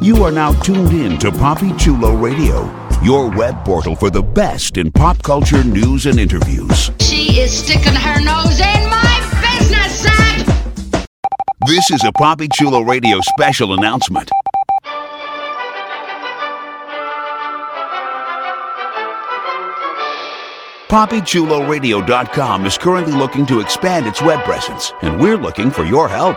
You are now tuned in to Poppy Chulo Radio, your web portal for the best in pop culture news and interviews. She is sticking her nose in my business! This is a Poppy Chulo Radio special announcement. PoppyChuloRadio.com is currently looking to expand its web presence, and we're looking for your help.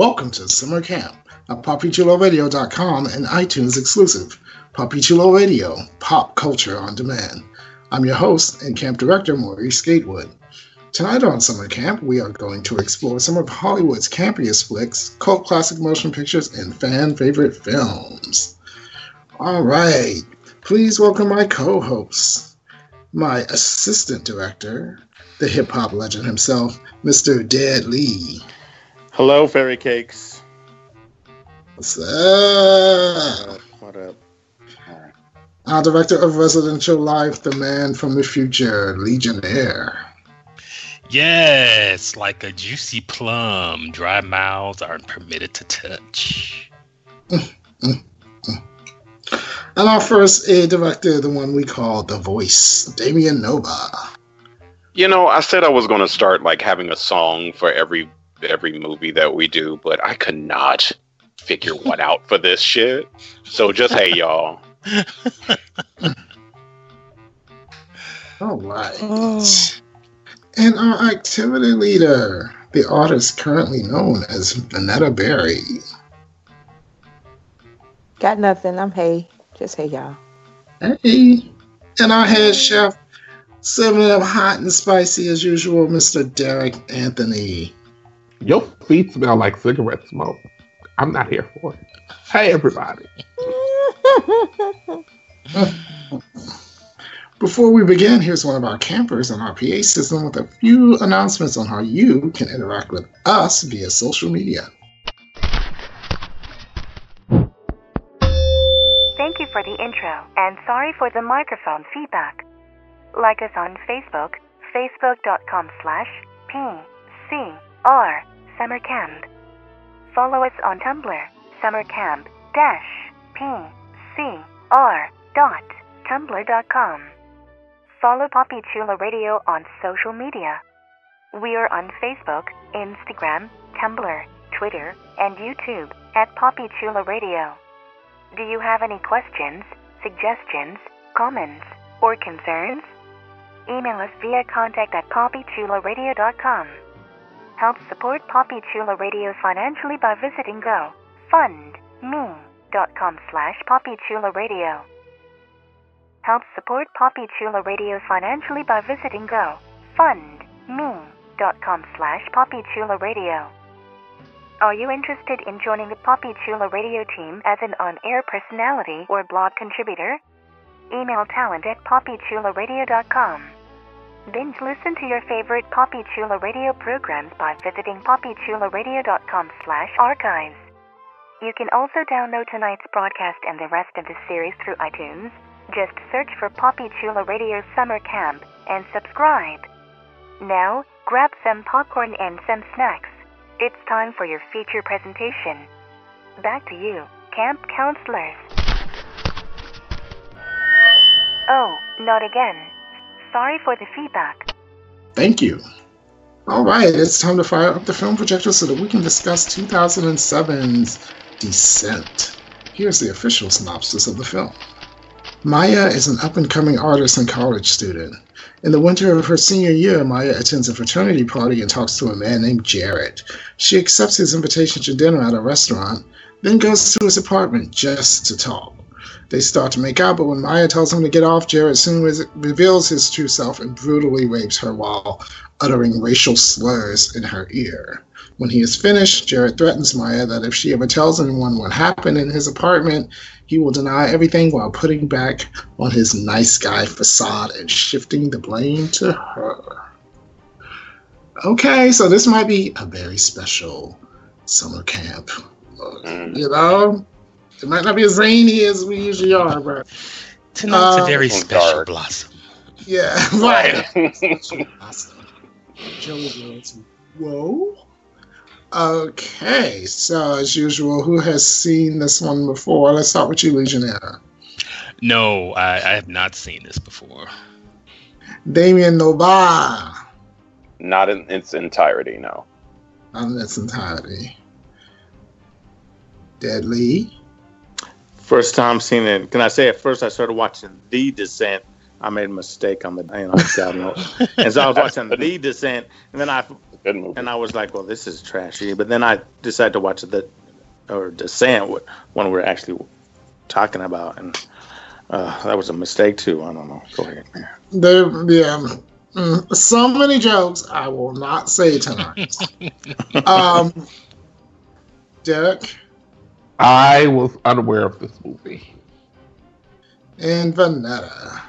Welcome to Summer Camp, a PoppyChuloRadio.com and iTunes exclusive. Poppy Chulo Radio, pop culture on demand. I'm your host and camp director, Maurice Gatewood. Tonight on Summer Camp, we are going to explore some of Hollywood's campiest flicks, cult classic motion pictures, and fan favorite films. All right, please welcome my co hosts, my assistant director, the hip hop legend himself, Mr. Deadlee. Hello, fairy cakes. What's up? What up? Our director of residential life, the man from the future, Legionnaire. Yes, like a juicy plum, dry mouths aren't permitted to touch. And our first A director, the one we call the voice, Damien Nova. You know, I said I was going to start like having a song for every every movie that we do, but I could not figure one out for this shit. So just hey, y'all. All right. Oh. And our activity leader, the artist currently known as Vanetta Berry. Got nothing. I'm hey. Just hey, y'all. Hey. And our head chef, serving it up hot and spicy as usual, Mr. Derek Anthony. Your feet smell like cigarette smoke. I'm not here for it. Hey, everybody. Before we begin, here's one of our campers on our PA system with a few announcements on how you can interact with us via social media. Thank you for the intro, and sorry for the microphone feedback. Like us on Facebook, facebook.com slash PCR Summercamp. Follow us on Tumblr, summercamp dash PCR dot tumblr.com. Follow Poppy Chulo Radio on social media. We are on Facebook, Instagram, Tumblr, Twitter, and YouTube at Poppy Chulo Radio. Do you have any questions, suggestions, comments, or concerns? Email us via contact at poppychuloradio.com. Help support Poppy Chulo Radio financially by visiting gofundme.com slash poppychuloradio. Help support Poppy Chulo Radio financially by visiting gofundme.com slash poppychuloradio. Are you interested in joining the Poppy Chulo Radio team as an on-air personality or blog contributor? Email talent at poppychuloradio.com. Binge listen to your favorite Poppy Chulo Radio programs by visiting poppychuloradio.com slash archives. You can also download tonight's broadcast and the rest of the series through iTunes. Just search for Poppy Chulo Radio Summer Camp and subscribe. Now, grab some popcorn and some snacks. It's time for your feature presentation. Back to you, camp counselors. Oh, not again. Sorry for the feedback. Thank you. All right, it's time to fire up the film projector so that we can discuss 2007's Descent. Here's the official synopsis of the film. Maya is an up and coming artist and college student. In the winter of her senior year, Maya attends a fraternity party and talks to a man named Jared. She accepts his invitation to dinner at a restaurant, then goes to his apartment just to talk. They start to make out, but when Maya tells him to get off, Jared soon re- reveals his true self and brutally rapes her while uttering racial slurs in her ear. When he is finished, Jared threatens Maya that if she ever tells anyone what happened in his apartment, he will deny everything while putting back on his nice guy facade and shifting the blame to her. Okay, so this might be a very special summer camp. Mm. You know, it might not be as zany as we usually are, but Tonight's Uh, a very Dark. special blossom. yeah, Right. Awesome. Joe Wills. Whoa. Okay, so as usual, who has seen this one before? Let's start with you, Legionnaire. No, I, I have not seen this before. Damien Nova. Not in its entirety, no. Not in its entirety. Deadlee. First time seeing it. Can I say at first I started watching The Descent. I made a mistake on the you know, God knows. and so I was watching The Descent, and then I Good movie. and I was like, well, this is trashy. But then I decided to watch the or Descent, wh- one we're actually talking about, and uh, that was a mistake too. I don't know. Go ahead. There, yeah. mm, so many jokes I will not say tonight. um, Derek I was unaware of this movie. and Vanetta.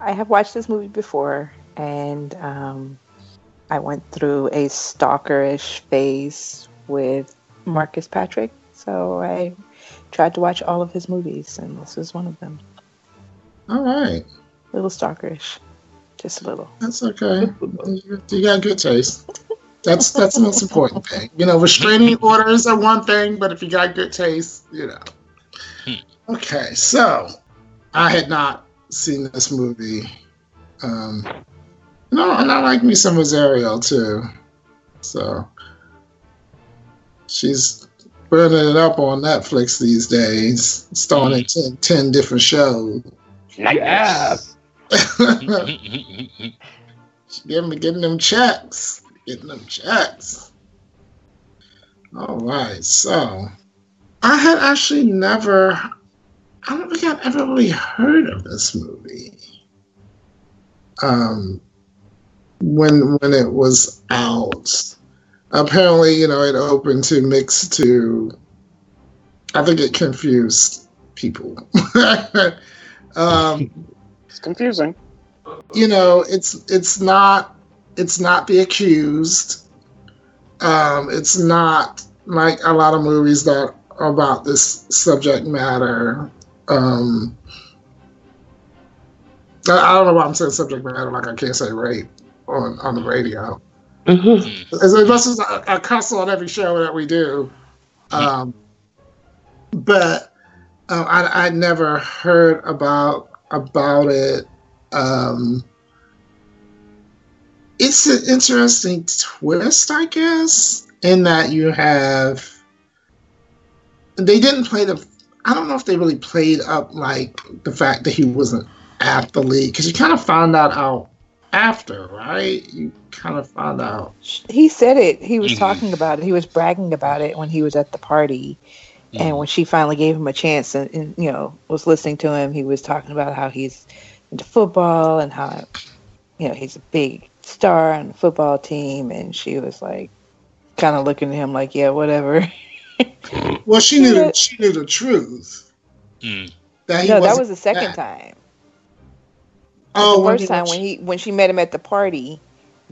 I have watched this movie before, and um, I went through a stalkerish phase with Marcus Patrick. So I tried to watch all of his movies, and this was one of them. All right, A little stalkerish, just a little. that's okay. You you got good taste. That's that's the most important thing. You know, restraining orders are one thing, but if you got good taste, you know. Okay, so I had not seen this movie. Um, no, and I like me some Rosario too. So she's burning it up on Netflix these days, starring in 10, 10 different shows. Yes. getting getting them checks, getting them checks. All right, so I had actually never, I don't think I'd ever really heard of this movie. Um, when when it was out, apparently you know it opened to mix to. I think it confused people. um, It's confusing. you know it's it's not it's not the accused um it's not like a lot of movies that are about this subject matter um I don't know why I'm saying subject matter like I can't say rape on on the radio. As much as I, I cuss on every show that we do, um, but uh, I I never heard about about it. Um, it's an interesting twist, I guess, in that you have. They didn't play the. I don't know if they really played up like the fact that he wasn't at the league because you kind of found that out after, right? You kind of found out. He said it. He was Mhm. talking about it. He was bragging about it when he was at the party. And when she finally gave him a chance and, and, you know, was listening to him, he was talking about how he's into football and how, you know, he's a big star on the football team. And she was like, kind of looking at him like, yeah, whatever. Well, she knew the, she knew the truth Mm. that he no, that wasn't the second that. time. Oh, the first time was- when he when she met him at the party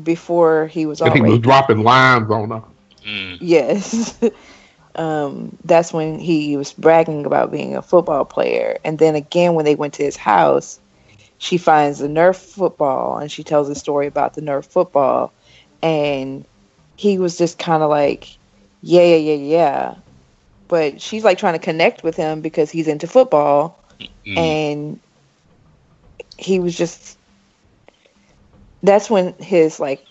before he was And he was dropping lines on her. Mm. Yes. um, that's when he was bragging about being a football player. And then again, when they went to his house, she finds the Nerf football and she tells a story about the Nerf football. And he was just kind of like, yeah, yeah, yeah, yeah. But she's like trying to connect with him because he's into football. Mm. And he was just, that's when his like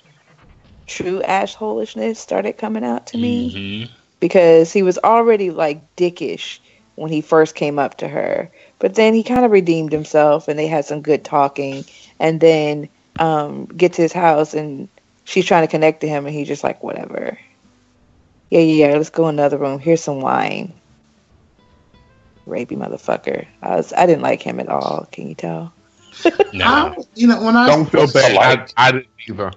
true assholishness started coming out to me Mhm. because he was already like dickish when he first came up to her. But then he kind of redeemed himself and they had some good talking. And then um, get to his house and she's trying to connect to him and he's just like, whatever. Yeah, yeah, yeah, let's go in another room. Here's some wine. Rapey motherfucker. I was I didn't like him at all. Can you tell? No. I, you know, when I Don't feel bad. Alike. I, I didn't either.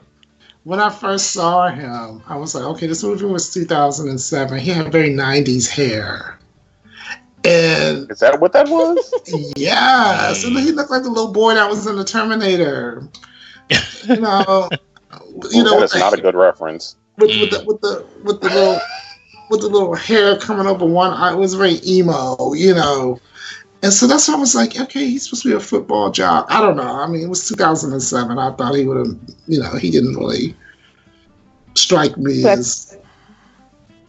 when I first saw him, I was like, okay, this movie was 2007. He had very 90s hair. And Is that what that was? yes, and he looked like the little boy that was in the Terminator. You know, you know, that is not a good reference. with, with mm. the with the with the little with the little hair coming over one eye. It was very emo, you know. And so that's why I was like, okay, he's supposed to be a football job. I don't know. I mean, it was 2007. I thought he would have, you know, he didn't really strike me But- as,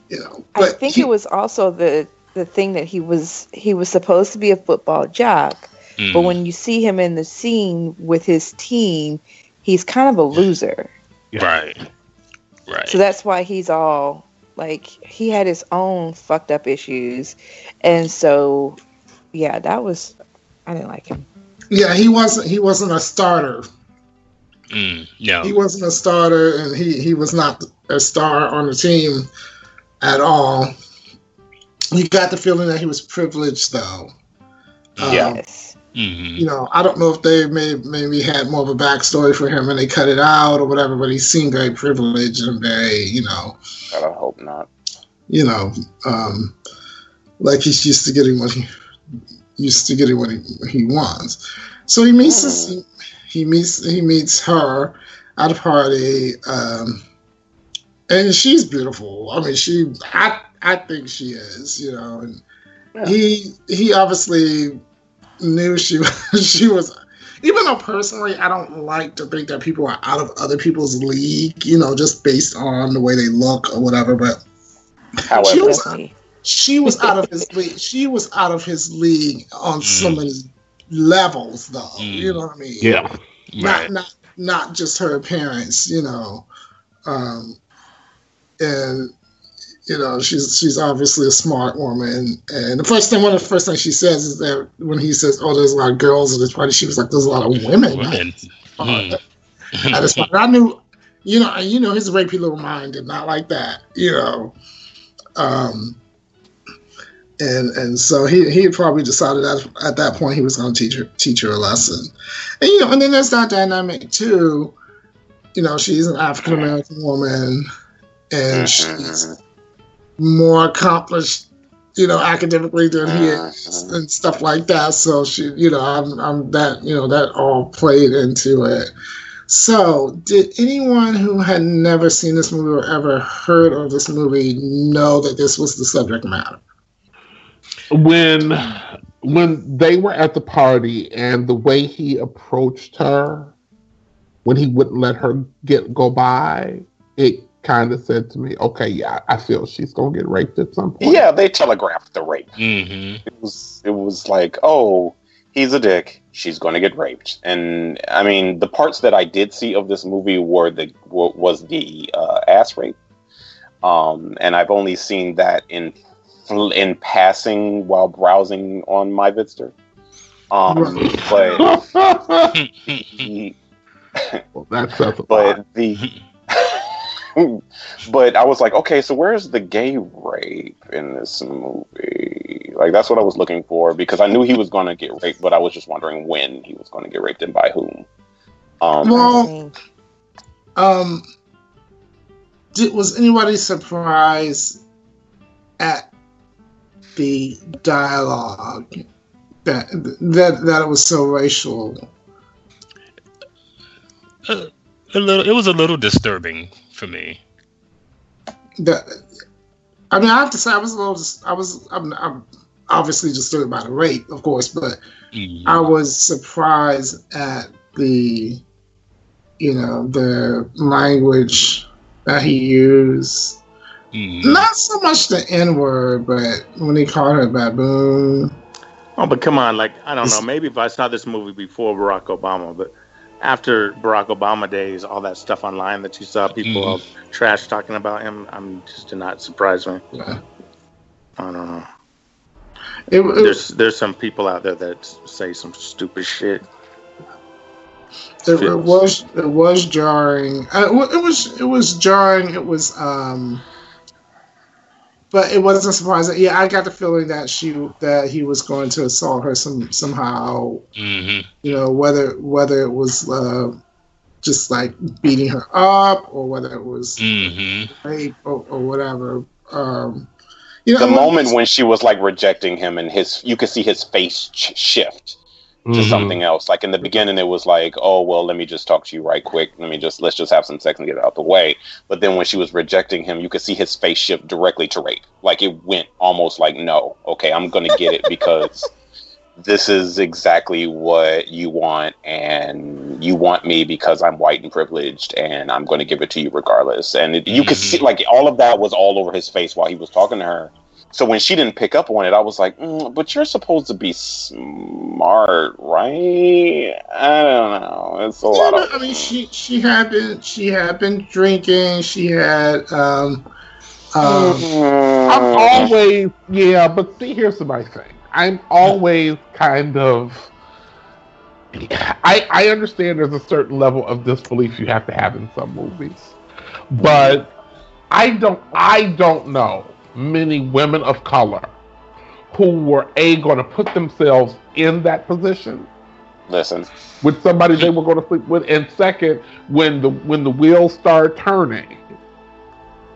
you know. I think he- it was also the the thing that he was he was supposed to be a football jock, Mm. but when you see him in the scene with his team, he's kind of a loser. Right. Right. So that's why he's all like he had his own fucked up issues, and so yeah, that was I didn't like him. yeah, he wasn't he wasn't a starter. Mm, no. He wasn't a starter, and he he was not a star on the team at all. You got the feeling that he was privileged, though. Um, Yeah. Yes. hmm you know, I don't know if they may, maybe had more of a backstory for him and they cut it out or whatever, but he seemed very privileged and very, you know, God, I hope not. you know, um, like he's used to getting what he used to getting what he, he wants. So he meets this, he meets he meets her at a party, um, and she's beautiful. I mean, she I I think she is, you know, and he he obviously knew she she was even though personally I don't like to think that people are out of other people's league, you know, just based on the way they look or whatever, but she was she was out of his league. She was out of his league on so Mm. many levels though. Mm. You know what I mean? Yeah. Not Right. not not just her appearance, you know. Um and you know, she's she's obviously a smart woman. And the first thing one of the first things she says is that when he says, Oh, there's a lot of girls at this party, she was like, There's a lot of women. Women. Uh, Mm. at this party. I knew you know, you know his rapey little mind did not like that, you know. Um and and so he he had probably decided at, at that point he was going to teach her teach her a lesson, and you know, and then there's that dynamic too. You know, she's an African American woman, and she's more accomplished, you know, academically than he is, uh-huh. and stuff like that. So she, you know, I'm, I'm that, you know, that all played into it. So, did anyone who had never seen this movie or ever heard of this movie know that this was the subject matter? when when they were at the party and the way he approached her when he wouldn't let her get go by it kind of said to me okay yeah i feel she's gonna get raped at some point yeah, they telegraphed the rape. hmm It was it was like, oh, he's a dick. She's going to get raped. And I mean, the parts that I did see of this movie were the was the uh, ass rape. Um, and I've only seen that in in passing while browsing on my Vidster. Um, but well, that says a lot. but the but I was like, okay, so where's the gay rape in this movie? Like that's what I was looking for because I knew he was going to get raped, but I was just wondering when he was going to get raped and by whom. Um, Well, Um, did, was anybody surprised at the dialogue that that that it was so racial? a little. It was a little disturbing for me. That I mean, I have to say, I was a little. I was. I'm. I'm obviously disturbed by the rape, of course, but Mhm. I was surprised at the, you know, the language that he used. Mhm. Not so much the N word, but when he called her baboon. Oh, but come on, like I don't know. Maybe if I saw this movie before Barack Obama, but after Barack Obama days, all that stuff online that you saw people all trash talking about him, I'm just did not surprise me. Yeah. I don't know. It, it, There's there's some people out there that say some stupid shit. it, it was it was jarring. Uh, it it was it was jarring. It was um, but it wasn't surprising. Yeah, I got the feeling that she that he was going to assault her some somehow. Mhm. You know whether whether it was uh, just like beating her up or whether it was Mhm. rape or, or whatever. Um, you know, the moment when she was like rejecting him and his you could see his face ch- shift to Mhm. something else. Like in the beginning it was like oh well let me just talk to you right quick. Let me just let's just have some sex and get it out the way. But then when she was rejecting him you could see his face shift directly to rape. Like it went almost like no okay i'm gonna get it because this is exactly what you want and you want me because i'm white and privileged and i'm going to give it to you regardless. And it, you could see like all of that was all over his face while he was talking to her so when she didn't pick up on it i was like mm, but you're supposed to be smart right i don't know it's a Yeah, lot of I mean, she she had been she had been drinking. She had um, um, I'm always yeah, but see, here's my thing. I'm always kind of. I I understand there's a certain level of disbelief you have to have in some movies, but I don't I don't know many women of color who were a going to put themselves in that position listen with somebody they were going to sleep with, and second, when the when the wheels start turning,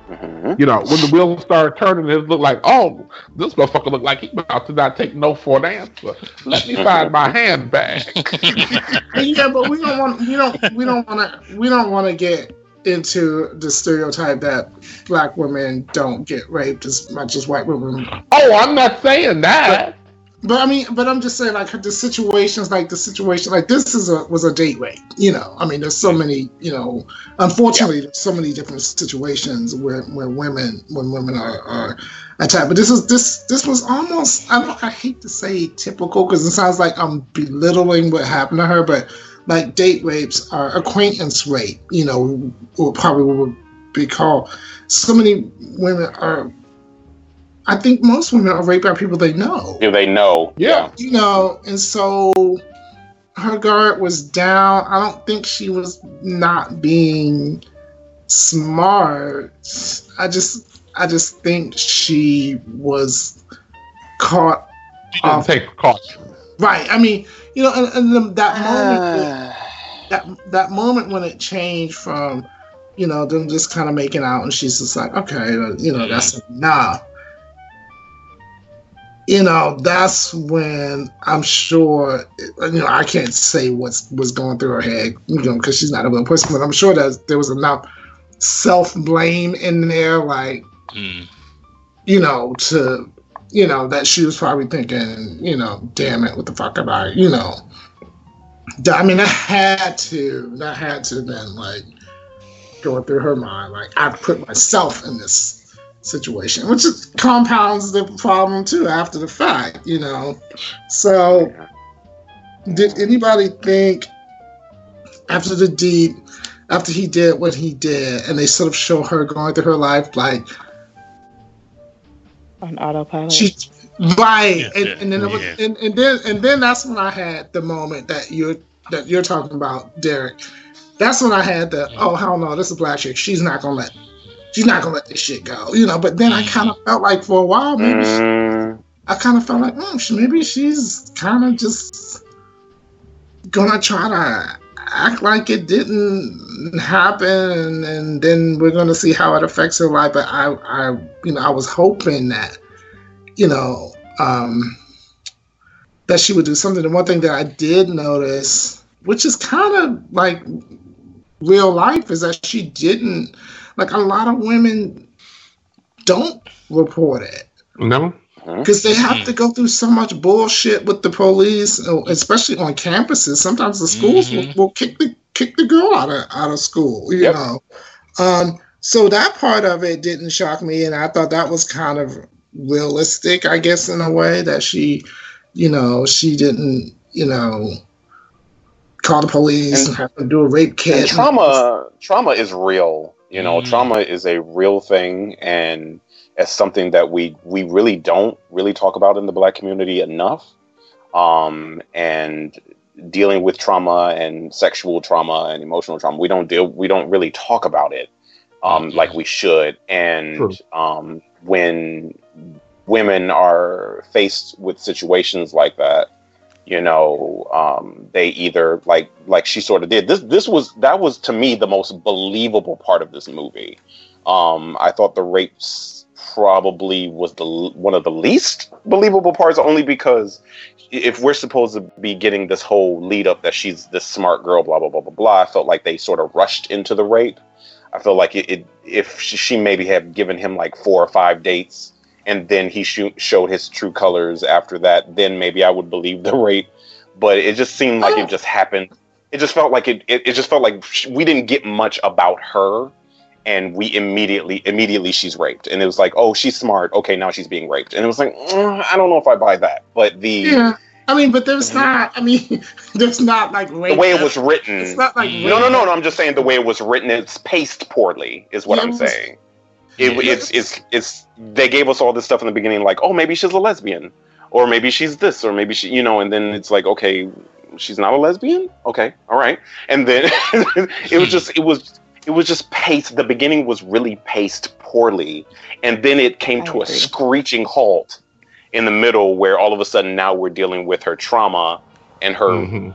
Mhm. you know, when the wheels start turning, it looked like, oh, this motherfucker look like he about to not take no for an answer. Let me find my handbag. yeah, but we don't want we don't we don't want to we don't want to get into the stereotype that black women don't get raped as much as white women. Oh, I'm not saying that. But I mean, but I'm just saying like the situations, like the situation, like this is a was a date rape. You know, I mean, there's so many, you know, unfortunately, there's so many different situations where where women when women are are attacked. But this is this this was almost I don't I hate to say typical because it sounds like I'm belittling what happened to her, but like date rapes are acquaintance rape. You know, or probably would be called. So many women are. I think most women are raped by people they know if they know Yeah. you know, and so her guard was down. I don't think she was not being smart. I just I just think she was caught She didn't off take precautions. right. I mean, you know, and, and then that ah. moment that that moment when it changed from you know them just kind of making out and she's just like okay uh, you know that's mm-hmm. nah you know that's when i'm sure uh, you know i can't say what's was going through her head you know because she's not a real person but i'm sure that there was enough self-blame in there like Mm. you know to you know that she was probably thinking you know damn it what the fuck am i you know I mean, that had to, that had to been like going through her mind. Like, I put myself in this situation, which compounds the problem too after the fact, you know. So, did anybody think after the deed, after he did what he did, and they sort of show her going through her life, like on autopilot. she right. Yeah, and, yeah, and then it was, yeah. and, and then and then that's when i had the moment that you're that you're talking about derek. That's when i had the oh hell no this is black chick. She's not gonna let she's not gonna let this shit go you know. But then i kind of felt like for a while maybe she, Mm, i kind of felt like mm, she, maybe she's kind of just gonna try to act like it didn't happen and then we're gonna see how it affects her life but i i you know i was hoping that you know um that she would do something and one thing that i did notice which is kind of like real life is that she didn't like a lot of women don't report it No. Because they have to go through so much bullshit with the police, uh, especially on campuses. Sometimes the schools Mhm. will, will kick the kick the girl out of out of school. You Yep. know, um, so that part of it didn't shock me, and I thought that was kind of realistic, I guess, in a way that she, you know, she didn't, you know. Call the police and, And- have to do a rape kit. Trauma trauma is real you know Mm. trauma is a real thing and it's something that we we really don't really talk about in the black community enough um and dealing with trauma and sexual trauma and emotional trauma we don't deal we don't really talk about it um Mhm. like we should. And um when women are faced with situations like that you know um, they either like like she sort of did. This this was that was to me the most believable part of this movie. Um, i thought the rapes probably was the one of the least believable parts only because if we're supposed to be getting this whole lead up that she's this smart girl blah blah blah blah blah i felt like they sort of rushed into the rape i feel like it, it if she, maybe had given him like four or five dates and then he shoot, showed his true colors after that, then maybe I would believe the rape. But it just seemed like it oh. just happened. It just felt like it, it. It just felt like sh- we didn't get much about her, and we immediately, immediately she's raped, and it was like, oh, she's smart. Okay, now she's being raped, and it was like, mm, I don't know if I buy that. But the Yeah, I mean, but there's not. I mean, there's not like the way it was written, It's not like no, no, no, no. I'm just saying the way it was written. It's paced poorly, is what Yeah, I'm it was- saying. It, Yeah. it's it's it's they gave us all this stuff in the beginning, like, oh, maybe she's a lesbian, or maybe she's this, or maybe she, you know, and then it's like, okay, she's not a lesbian. Okay, all right, and then it was just it was it was just paced. The beginning was really paced poorly, and then it came I to a screeching halt in the middle, where all of a sudden now we're dealing with her trauma and her Mhm.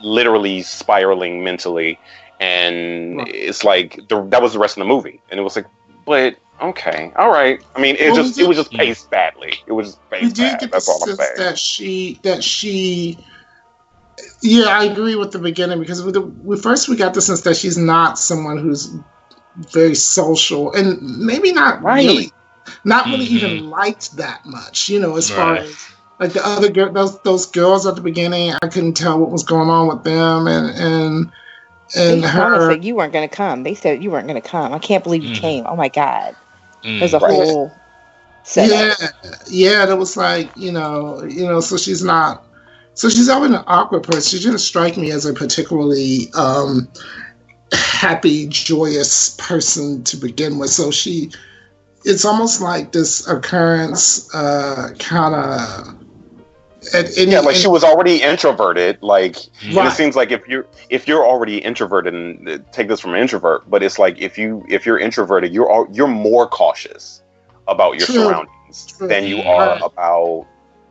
literally spiraling mentally and Right. it's like the, that was the rest of the movie and it was like but okay all right i mean it Well, just we it was just paced badly it was just paced. we paced did bad get the that's sense that she that she yeah i agree with the beginning because with the we first we got the sense that she's not someone who's very social and maybe not Right. really not really Mhm. even liked that much you know as far as like the other girl those those girls at the beginning i couldn't tell what was going on with them and and and they promised her that you weren't going to come. They said you weren't going to come. I can't believe you Mhm. came. Oh my god, Mm. there's a Right. whole setup. Yeah, yeah, that was like you know, you know. So she's not. So she's always an awkward person. She didn't strike me as a particularly um, happy, joyous person to begin with. So she, it's almost like this occurrence, uh, kind of. At any, yeah like she was already introverted like and it seems like if you're if you're already introverted and uh, take this from an introvert but it's like if you if you're introverted you're all, you're more cautious about your True. surroundings True. than you are Right. about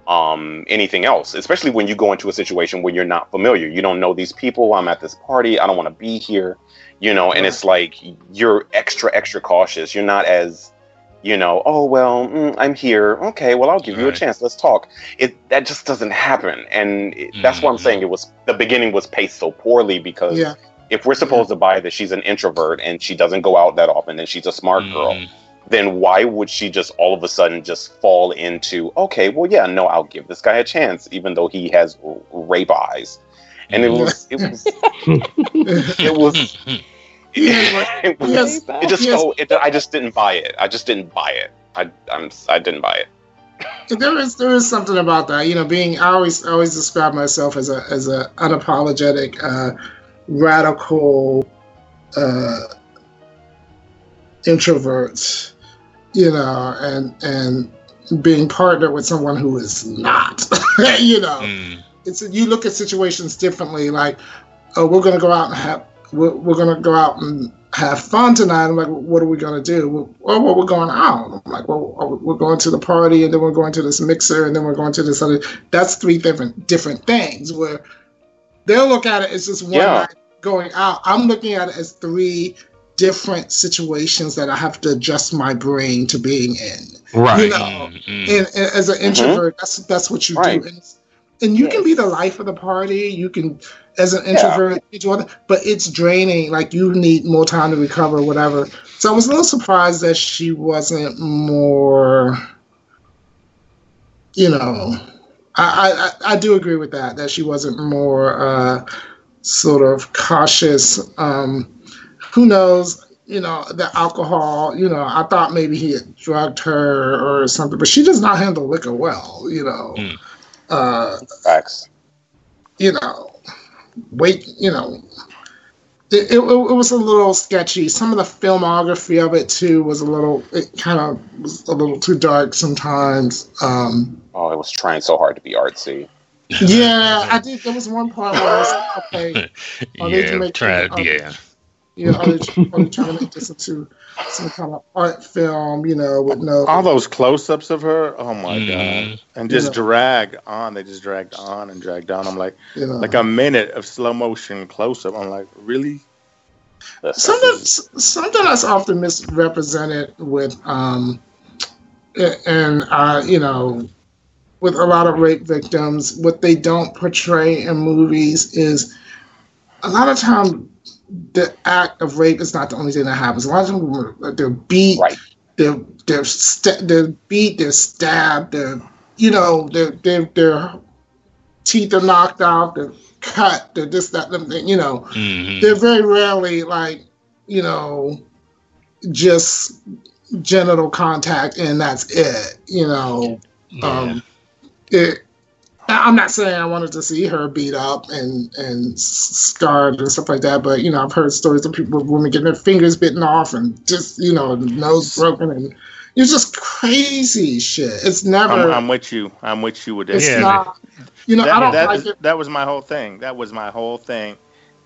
um anything else especially when you go into a situation where you're not familiar. You don't know these people. I'm at this party. I don't want to be here you know and it's like you're extra extra cautious. You're not as you know oh well mm, i'm here. Okay well i'll give you a chance. Let's talk. It that just doesn't happen. And it, that's why i'm Mhm. saying it was the beginning was paced so poorly because Yeah. if we're supposed to buy that she's an introvert and she doesn't go out that often and she's a smart girl Mhm. Then why would she just all of a sudden just fall into okay well yeah no i'll give this guy a chance even though he has r- rape eyes and it was it was it was it, was, Yes. it just Yes. so it, i just didn't buy it i just didn't buy it i i'm i didn't buy it there is there is something about that. You know, being I always always describe myself as a as a unapologetic, uh, radical uh, introvert. You know, and and being partnered with someone who is not. you know, Mm. it's you look at situations differently. Like, oh, we're gonna go out and have we're, we're gonna go out and have fun tonight. I'm like, what are we gonna do? Well, well, we're going out. I'm like, well, oh, we're going to the party, and then we're going to this mixer, and then we're going to this other. That's three different different things. Where they'll look at it as just one Yeah. night going out. I'm looking at it as three different situations that I have to adjust my brain to being in. Right. You know, Mm, mm. and, and as an introvert, that's that's what you Right. do. And, and you can be the life of the party. You can, as an introvert, you do all that, but it's draining. Like you need more time to recover, whatever. So I was a little surprised that she wasn't more. you know, I, I I do agree with that. That she wasn't more uh, sort of cautious. Um, who knows? You know, the alcohol. You know, I thought maybe he had drugged her or something, but she does not handle liquor well. You know, Mm. uh, Facts. you know, wait, you know, it, it, it was a little sketchy. Some of the filmography of it too was a little, it kind of was a little too dark sometimes. Um, Oh, it was trying so hard to be artsy. yeah, I did. There was one part where I was like, okay, Are they yeah, making- try, are- yeah. You know, are they, are they trying to make this into some kind of art film? You know, with no, All those close-ups of her, oh my Mhm. god, and just Yeah. drag on. They just dragged on and dragged on. I'm like, you know, like a minute of slow motion close-up. I'm like, really? Something something that's often misrepresented with um and uh you know with a lot of rape victims what they don't portray in movies is a lot of time the act of rape is not the only thing that happens a lot of them they're beat Right. they're they're, st- they're beat they're stabbed they're you know their their their teeth are knocked out they're cut they're this that them thing you know Mhm. they're very rarely like you know just genital contact and that's it you know Yeah. um it i'm not saying i wanted to see her beat up and and scarred and stuff like that but you know i've heard stories of people women getting their fingers bitten off and just you know nose broken and it's just crazy shit it's never I'm, I'm with you. I'm with you with it's. Yeah. not you know that, i don't that like it that was my whole thing. That was my whole thing.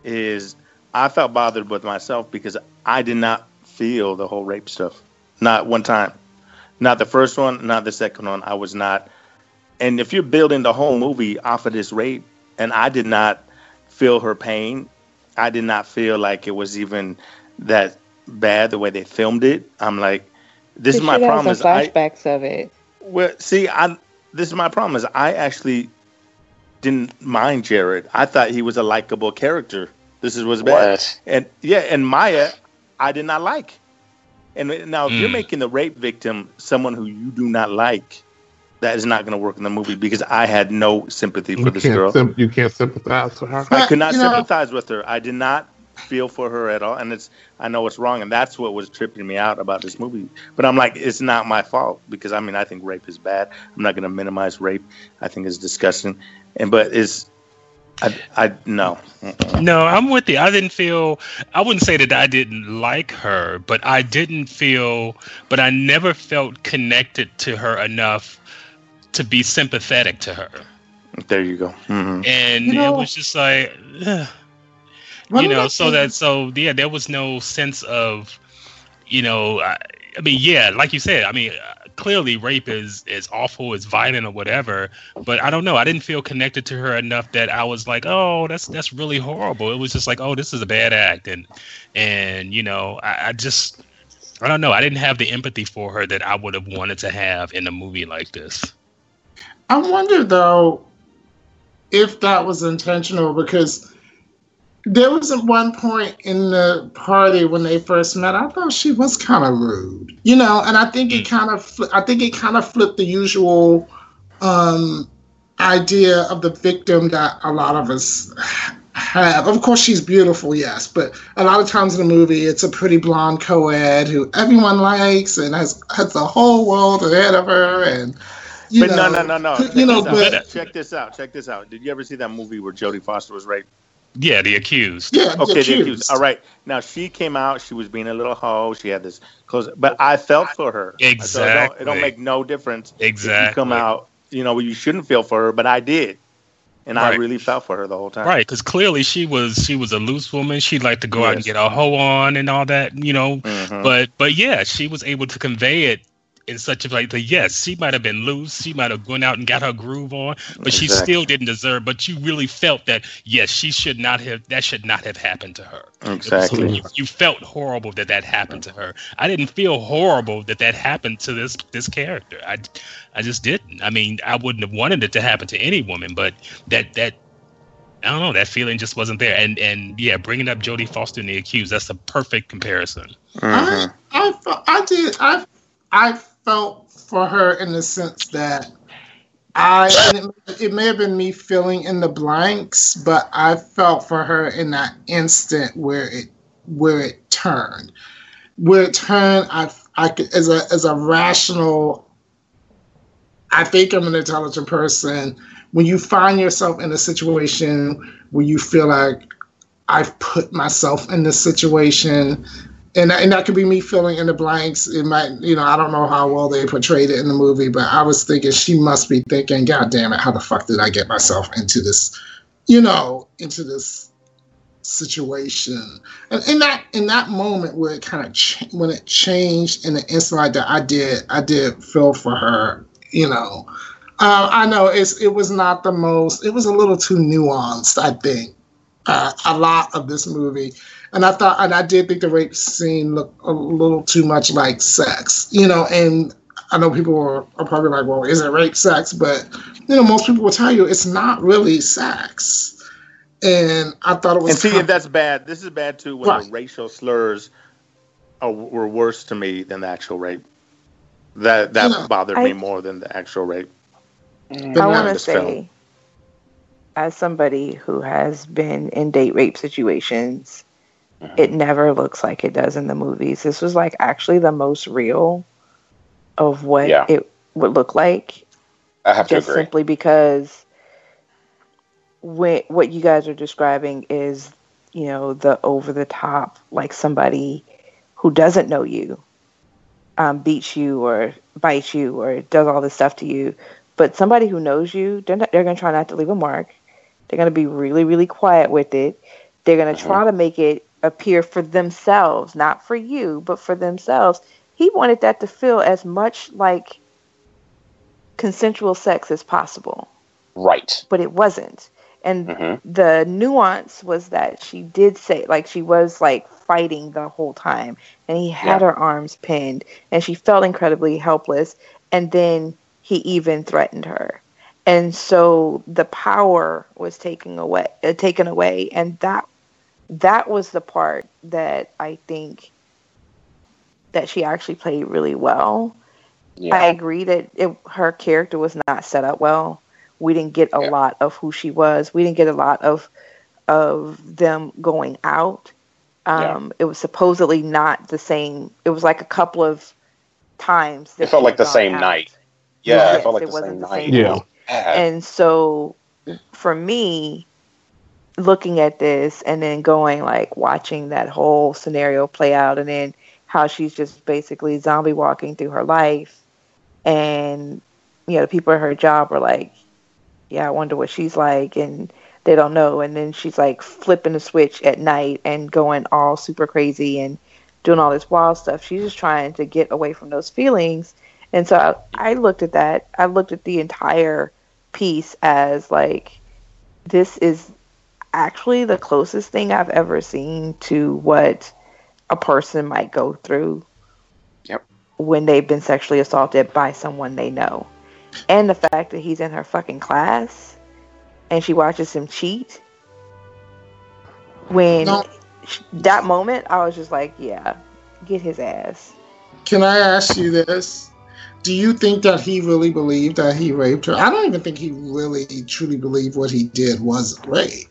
Is I felt bothered with myself because I did not feel the whole rape stuff. Not one time. Not the first one. Not the second one. I was not. And if you're building the whole movie off of this rape, and I did not feel her pain, I did not feel like it was even that bad the way they filmed it. I'm like, this is my problem. some Is I, flashbacks of it. well, see, I this is my problem is I actually didn't mind Jared. I thought he was a likable character. This is what's bad. What? And yeah, and Maya, I did not like. And now, if you're Mm. making the rape victim someone who you do not like, that is not going to work in the movie because I had no sympathy for You this girl. sym- you can't sympathize with her. I could not You know- sympathize with her. I did not feel for her at all, and it's I know it's wrong, and that's what was tripping me out about this movie. But I'm like, it's not my fault because I mean I think rape is bad. I'm not going to minimize rape. I think it's disgusting, and but it's I I no. Mm-mm. No, I'm with you. I didn't feel. I wouldn't say that I didn't like her, but I didn't feel. But I never felt connected to her enough to be sympathetic to her, There you go. hmm and You know- it was just like, ugh, you know. the So things- that so yeah, there was no sense of, you know. I, I mean, yeah, like you said. I mean, uh, clearly rape is is awful, it's violent or whatever. But I don't know. I didn't feel connected to her enough that I was like, oh, that's that's really horrible. It was just like, oh, this is a bad act, and and you know, I, I just. I don't know. I didn't have the empathy for her that I would have wanted to have in a movie like this. I wonder though if that was intentional because there was at one point in the party when they first met. I thought she was kind of rude, you know, and I think it kind of I think it kind of flipped the usual um, idea of the victim that a lot of us have. Of course, she's beautiful, yes, but a lot of times in the movie, it's a pretty blonde co-ed who everyone likes and has has the whole world ahead of her, and you But know, no, no, no, no. You know, check, this but out. check this out. Check this out. Did you ever see that movie where Jodie Foster was raped? Yeah, the accused. yeah, Okay, the accused. accused. All right. Now she came out. She was being a little hoe. She had this clothes, but I felt for her. So it don't, it don't make no difference if you Exactly. come out. You know, you shouldn't feel for her, but I did, and I really felt for her the whole time. Right, because clearly she was she was a loose woman. She'd like to go out and get a hoe on and all that, you know. Mhm. But but yeah, she was able to convey it in such a like that. Yes, she might have been loose. She might have gone out and got her groove on, but she still didn't deserve. But you really felt that yes, she should not have. That should not have happened to her. It was- Exactly. you, you felt horrible that that happened to her. I didn't feel horrible that that happened to this this character. I, I just didn't. I mean, I wouldn't have wanted it to happen to any woman, but that that I don't know. That feeling just wasn't there. And and yeah, bringing up Jodie Foster and the accused, that's a perfect comparison. Mhm. I, I, I did. I, I felt for her in the sense that I it, it may have been me filling in the blanks, but I felt for her in that instant where it where it turned, where it turned. I I as a as a rational. I think I'm an intelligent person. When you find yourself in a situation where you feel like I've put myself in this situation, and that, and that could be me filling in the blanks. It might, you know, I don't know how well they portrayed it in the movie, but I was thinking she must be thinking, God damn it, how the fuck did I get myself into this, you know, into this situation? And in that in that moment where it kind of ch- when it changed in the instant like that, I did I did feel for her, you know. Uh, I know it's it was not the most. It was a little too nuanced, I think. Uh, a lot of this movie and I thought, and I did think the rape scene looked a little too much like sex, you know. And I know people are, are probably like, "Well, is it rape sex?" But you know, most people will tell you it's not really sex. And I thought it was. And see, kind if that's bad, this is bad too. When Right. the racial slurs are, were worse to me than the actual rape. That that You know, bothered I- me more than the actual rape. Mm. I want to this film. say, as somebody who has been in date rape situations, Mhm. it never looks like it does in the movies. This was like actually the most real of what Yeah. it would look like, I have to just agree. simply because when, what you guys are describing is, you know, the over the top, like somebody who doesn't know you um, beats you or bites you or does all this stuff to you. But somebody who knows you, they're, not, they're going to try not to leave a mark. They're going to be really, really quiet with it. They're going to try to make it appear for themselves, not for you, but for themselves. He wanted that to feel as much like consensual sex as possible, Right. but it wasn't. And Mhm. the nuance was that she did say, like, she was like fighting the whole time, and he had Yeah. her arms pinned, and she felt incredibly helpless. And then he even threatened her, and so the power was taken away, uh, taken away, and that that was the part that I think that she actually played really well. Yeah. I agree that it, her character was not set up well. We didn't get a Yeah. lot of who she was. We didn't get a lot of of them going out. Um, It was supposedly not the same. It was like a couple of times. that It felt like the same out. night. Yeah, Yes, it felt like it the wasn't same the night. same Yeah. Yeah. And so for me, looking at this and then going like watching that whole scenario play out and then how she's just basically zombie walking through her life. And you know the people at her job are like yeah i wonder what she's like and they don't know. And then she's like flipping the switch at night and going all super crazy and doing all this wild stuff. She's just trying to get away from those feelings. And so I, I looked at that. I looked at the entire piece as like this is actually the closest thing I've ever seen to what a person might go through Yep. when they've been sexually assaulted by someone they know. And the fact that he's in her fucking class and she watches him cheat. When No. sh- that moment, I was just like, yeah, get his ass. Can I ask you this? Do you think that he really believed that he raped her? I don't even think he really truly believed what he did was rape.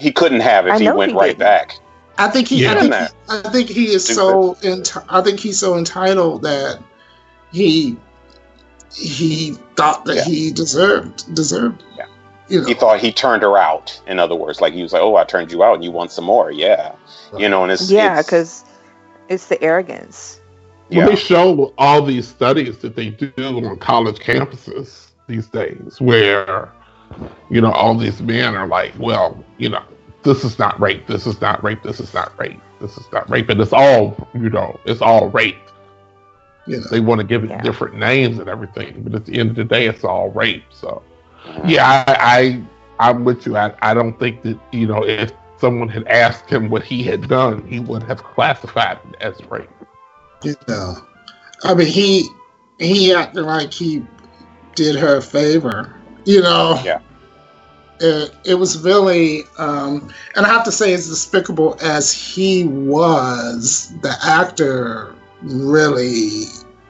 He couldn't have if he went he right didn't. back. I think he. Yeah. I, think he I think he is so. Enti- I think he's so entitled that he he thought that Yeah. he deserved deserved. Yeah. You know. He thought he turned her out. In other words, like he was like, "Oh, I turned you out, and you want some more." Yeah, you know, and it's yeah, because it's the arrogance. Well, yeah, they show all these studies that they do on college campuses these days, where you know all these men are like, "Well, you know, this is not rape. This is not rape. This is not rape. This is not rape." And it's all, you know, it's all rape. you know. They want to give it Yeah. different names and everything, but at the end of the day, it's all rape. So, Mhm. yeah, I, I I'm with you. I, I don't think that you know if someone had asked him what he had done, he would have classified it as rape. You know. I mean, he he acted like he did her a favor. You know. Yeah. It, it was really, um, and I have to say, as despicable as he was, the actor really,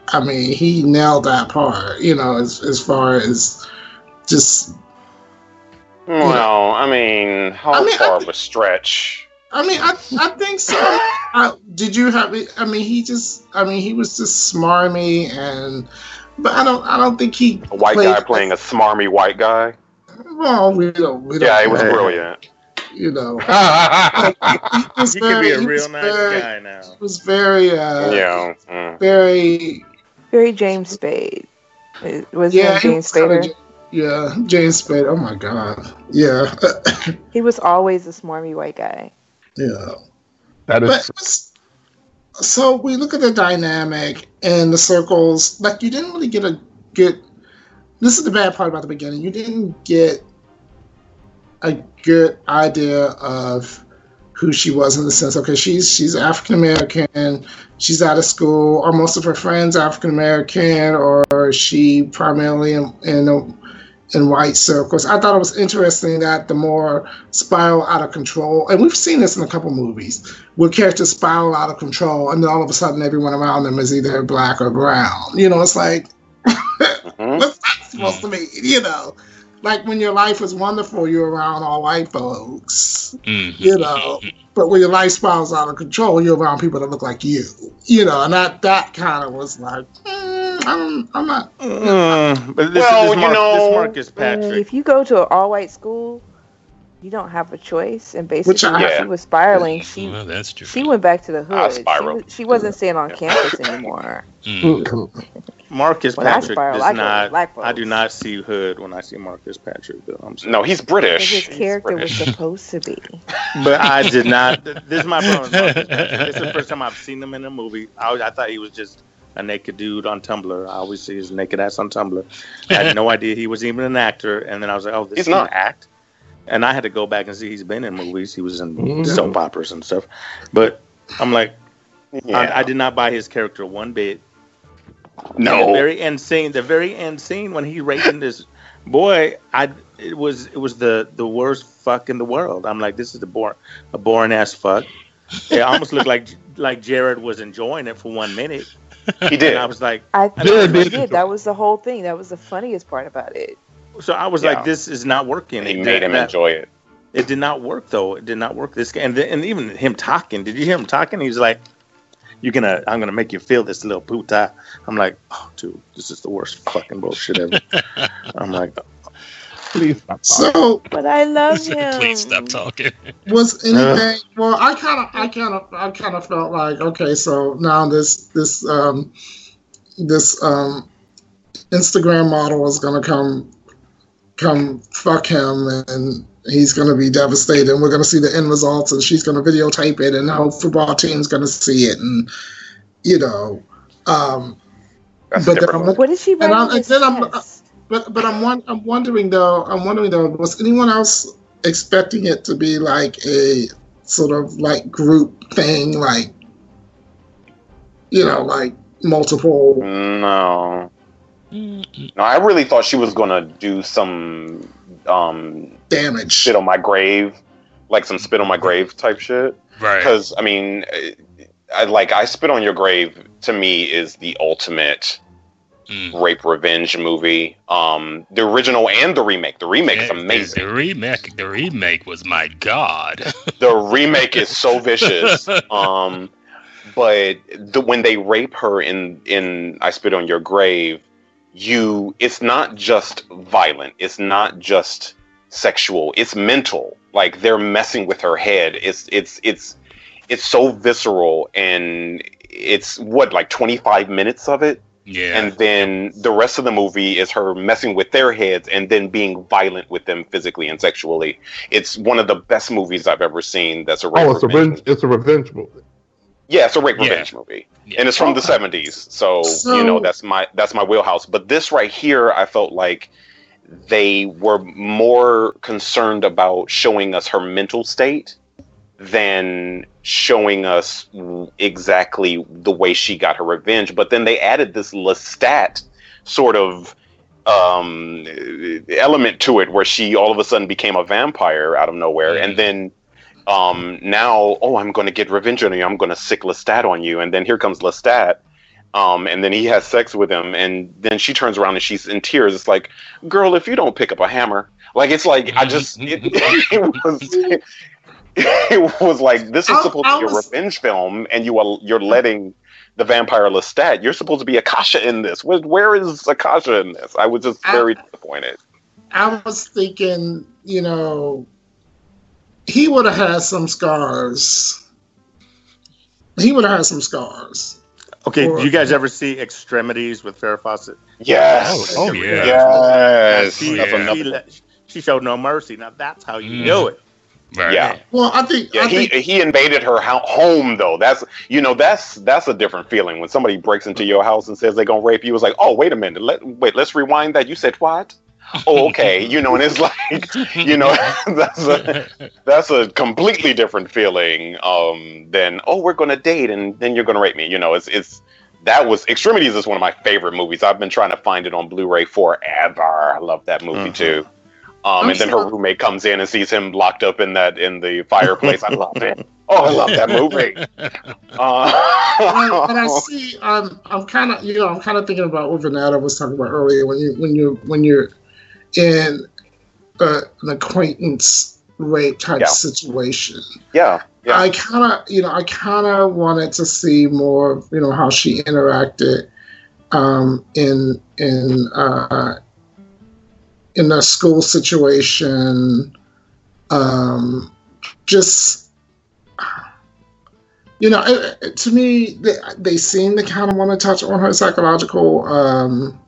I mean, he nailed that part. You know, as as far as just Well, I mean, how I mean, far of a stretch? I mean, I, I think so. I, did you have? I mean, he just. I mean, he was just smarmy, and but I don't. I don't think he. A white played- guy playing a smarmy white guy. Well, we don't. We don't Yeah, it was brilliant. You know, he He was can be a real nice very, guy now. He was very. Uh, Yeah. mm. Very. Very James Spade. Was Yeah. he James was kinda Spader? Ja- Yeah, James Spade. Oh my God. Yeah. He was always a smarmy white guy. yeah. That is. But is s- so we look at the dynamic and the circles. Like you didn't really get a good. This is the bad part about the beginning. You didn't get a good idea of who she was in the sense. Okay, she's she's African American. She's out of school. Are most of her friends African American, or she primarily in in, in white circles? I thought it was interesting that the more spiral out of control, and we've seen this in a couple movies where characters spiral out of control, and then all of a sudden everyone around them is either black or brown. You know, it's like Mhm. what's that supposed to mean? You know, like when your life is wonderful, you're around all white folks. Mhm. You know, but when your life spirals out of control, you're around people that look like you. You know, and that that kind of was like, mm, I'm, I'm not. Mm, but this, Well, this, you know, this Marcus Mm, Patrick. If you go to an all white school, you don't have a choice. And basically, Which I- Yeah. she was spiraling, she Well, that's true. she went back to the I hood. She, spiraled. was- she wasn't staying on Yeah. campus anymore. Mm. Marcus When I spiral, does I go not. black I do not see hood when I see Marcus Patrick. Though I'm sorry. No, he's British. his He's character was supposed to be. but I did not. This is my problem. with Marcus Patrick. This is the first time I've seen him in a movie. I, I thought he was just a naked dude on Tumblr. I always see his naked ass on Tumblr. I had no idea he was even an actor. And then I was like, oh, this He's is not. an act. And I had to go back and see he's been in movies. He was in Mhm. soap operas and stuff. But I'm like, Yeah. I, I did not buy his character one bit. no. the very end scene, the very end scene when he raping this boy, I it was it was the the worst fuck in the world. I'm like, this is the bore a boring ass fuck. It almost looked like like Jared was enjoying it for one minute, he did. and I was like, I I did, did. did. That was the whole thing. That was the funniest part about it. so I was Yeah. like, this is not working. he It made him not- enjoy it. It did not work though. It did not work. This and the, and even him talking. Did you hear him talking? He's like, "You're gonna, I'm gonna make you feel this little puta." I'm like, "Oh, dude, this is the worst fucking bullshit ever." I'm like, please stop talking. So But I love him. Please stop talking. was anything? Well, I kind of, I kind of, I kind of felt like, okay, so now this, this, um, this um, Instagram model is gonna come, come fuck him, and he's gonna be devastated. And we're gonna see the end results, and she's gonna videotape it, and the whole football team's gonna see it, and you know, um, But a then- one. What did she write And I'm- and then I'm- chest? But but I'm won- I'm wondering though I'm wondering though was anyone else expecting it to be like a sort of like group thing like you know like multiple No. No, I really thought she was gonna do some um damage. shit on my grave, like some spit on my grave type shit. Right. Because I mean, I like I spit on your grave. To me, is the ultimate Mm. rape revenge movie. Um, the original and the remake. The remake is amazing. The, the remake, the remake was my god. the remake is so vicious. Um, but the, when they rape her in in I spit on your grave, you it's not just violent. It's not just sexual. It's mental. Like they're messing with her head. It's it's it's it's so visceral and it's what like 25 minutes of it yeah. and then the rest of the movie is her messing with their heads and then being violent with them physically and sexually. It's one of the best movies I've ever seen. That's a rape Oh, it's a revenge revenge, it's a revenge movie. movie. Yeah, it's a rape Yeah. revenge movie, Yeah. and it's from the seventies. So, So- you know that's my that's my wheelhouse. But this right here, I felt like they were more concerned about showing us her mental state than showing us exactly the way she got her revenge. But then they added this Lestat sort of um, element to it where she all of a sudden became a vampire out of nowhere. And then um, now, oh, I'm going to get revenge on you. I'm going to sick Lestat on you. And then here comes Lestat. Um, and then he has sex with him, and then she turns around and she's in tears. It's like, girl, if you don't pick up a hammer, like it's like I just it, it was it was like this is I- supposed I to be a revenge film, and you are you're letting the vampire Lestat. You're supposed to be Akasha in this. Where, where is Akasha in this? I was just I- very disappointed. I was thinking, you know, he would have had some scars. He would have had some scars. Okay, Or- do you guys ever see Extremities with Farrah Fawcett? Yes. Oh, oh, yeah. Yes. She, That's she, another- let- she showed no mercy. Now that's how you Mm. do it. Right. Yeah. Well, I think, Yeah, I he think he invaded her home though. That's you know that's that's a different feeling when somebody breaks into your house and says they're gonna rape you. It's like, oh wait a minute, let wait, let's rewind that. You said what? Oh, okay. you know, and it's like you know that's a that's a completely different feeling um, than oh we're gonna date and then you're gonna rape me. You know, it's it's that was Extremities is one of my favorite movies. I've been trying to find it on Blu-ray forever. I love that movie Mhm. too. Um, and then her roommate comes in and sees him locked up in that in the fireplace. I love it. Oh, I love that movie. Uh, but, but I see. I'm I'm kind of you know I'm kind of thinking about what Vanetta was talking about earlier when you when you when you're in uh, an acquaintance rape type Yeah. situation. yeah, yeah. I kind of you know I kind of wanted to see more you know how she interacted um, in in uh, in a school situation. Um, just you know, it, it- to me, they, they seem to kind of want to touch on her psychological, um,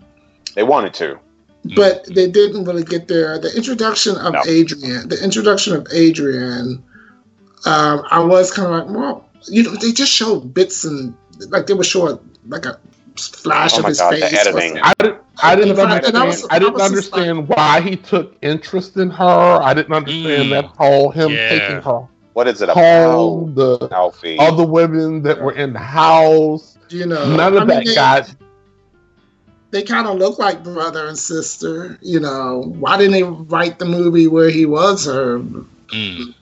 they wanted to. but they didn't really get there. The introduction of No. Adrian, the introduction of Adrian, um, I was kind of like, well, you know, they just showed bits and like they were showing like a flash Oh of my his God, the face. editing. I didn't. I didn't And I- and I understand. was- I didn't I was just understand why he took interest in her. I didn't understand Mm. that whole him Yeah. taking her What is it home, about the Alfie? other women that were in the house. You know, None of I mean, that they- got. they kind of look like brother and sister. You know, why didn't they write the movie where he was her Mm.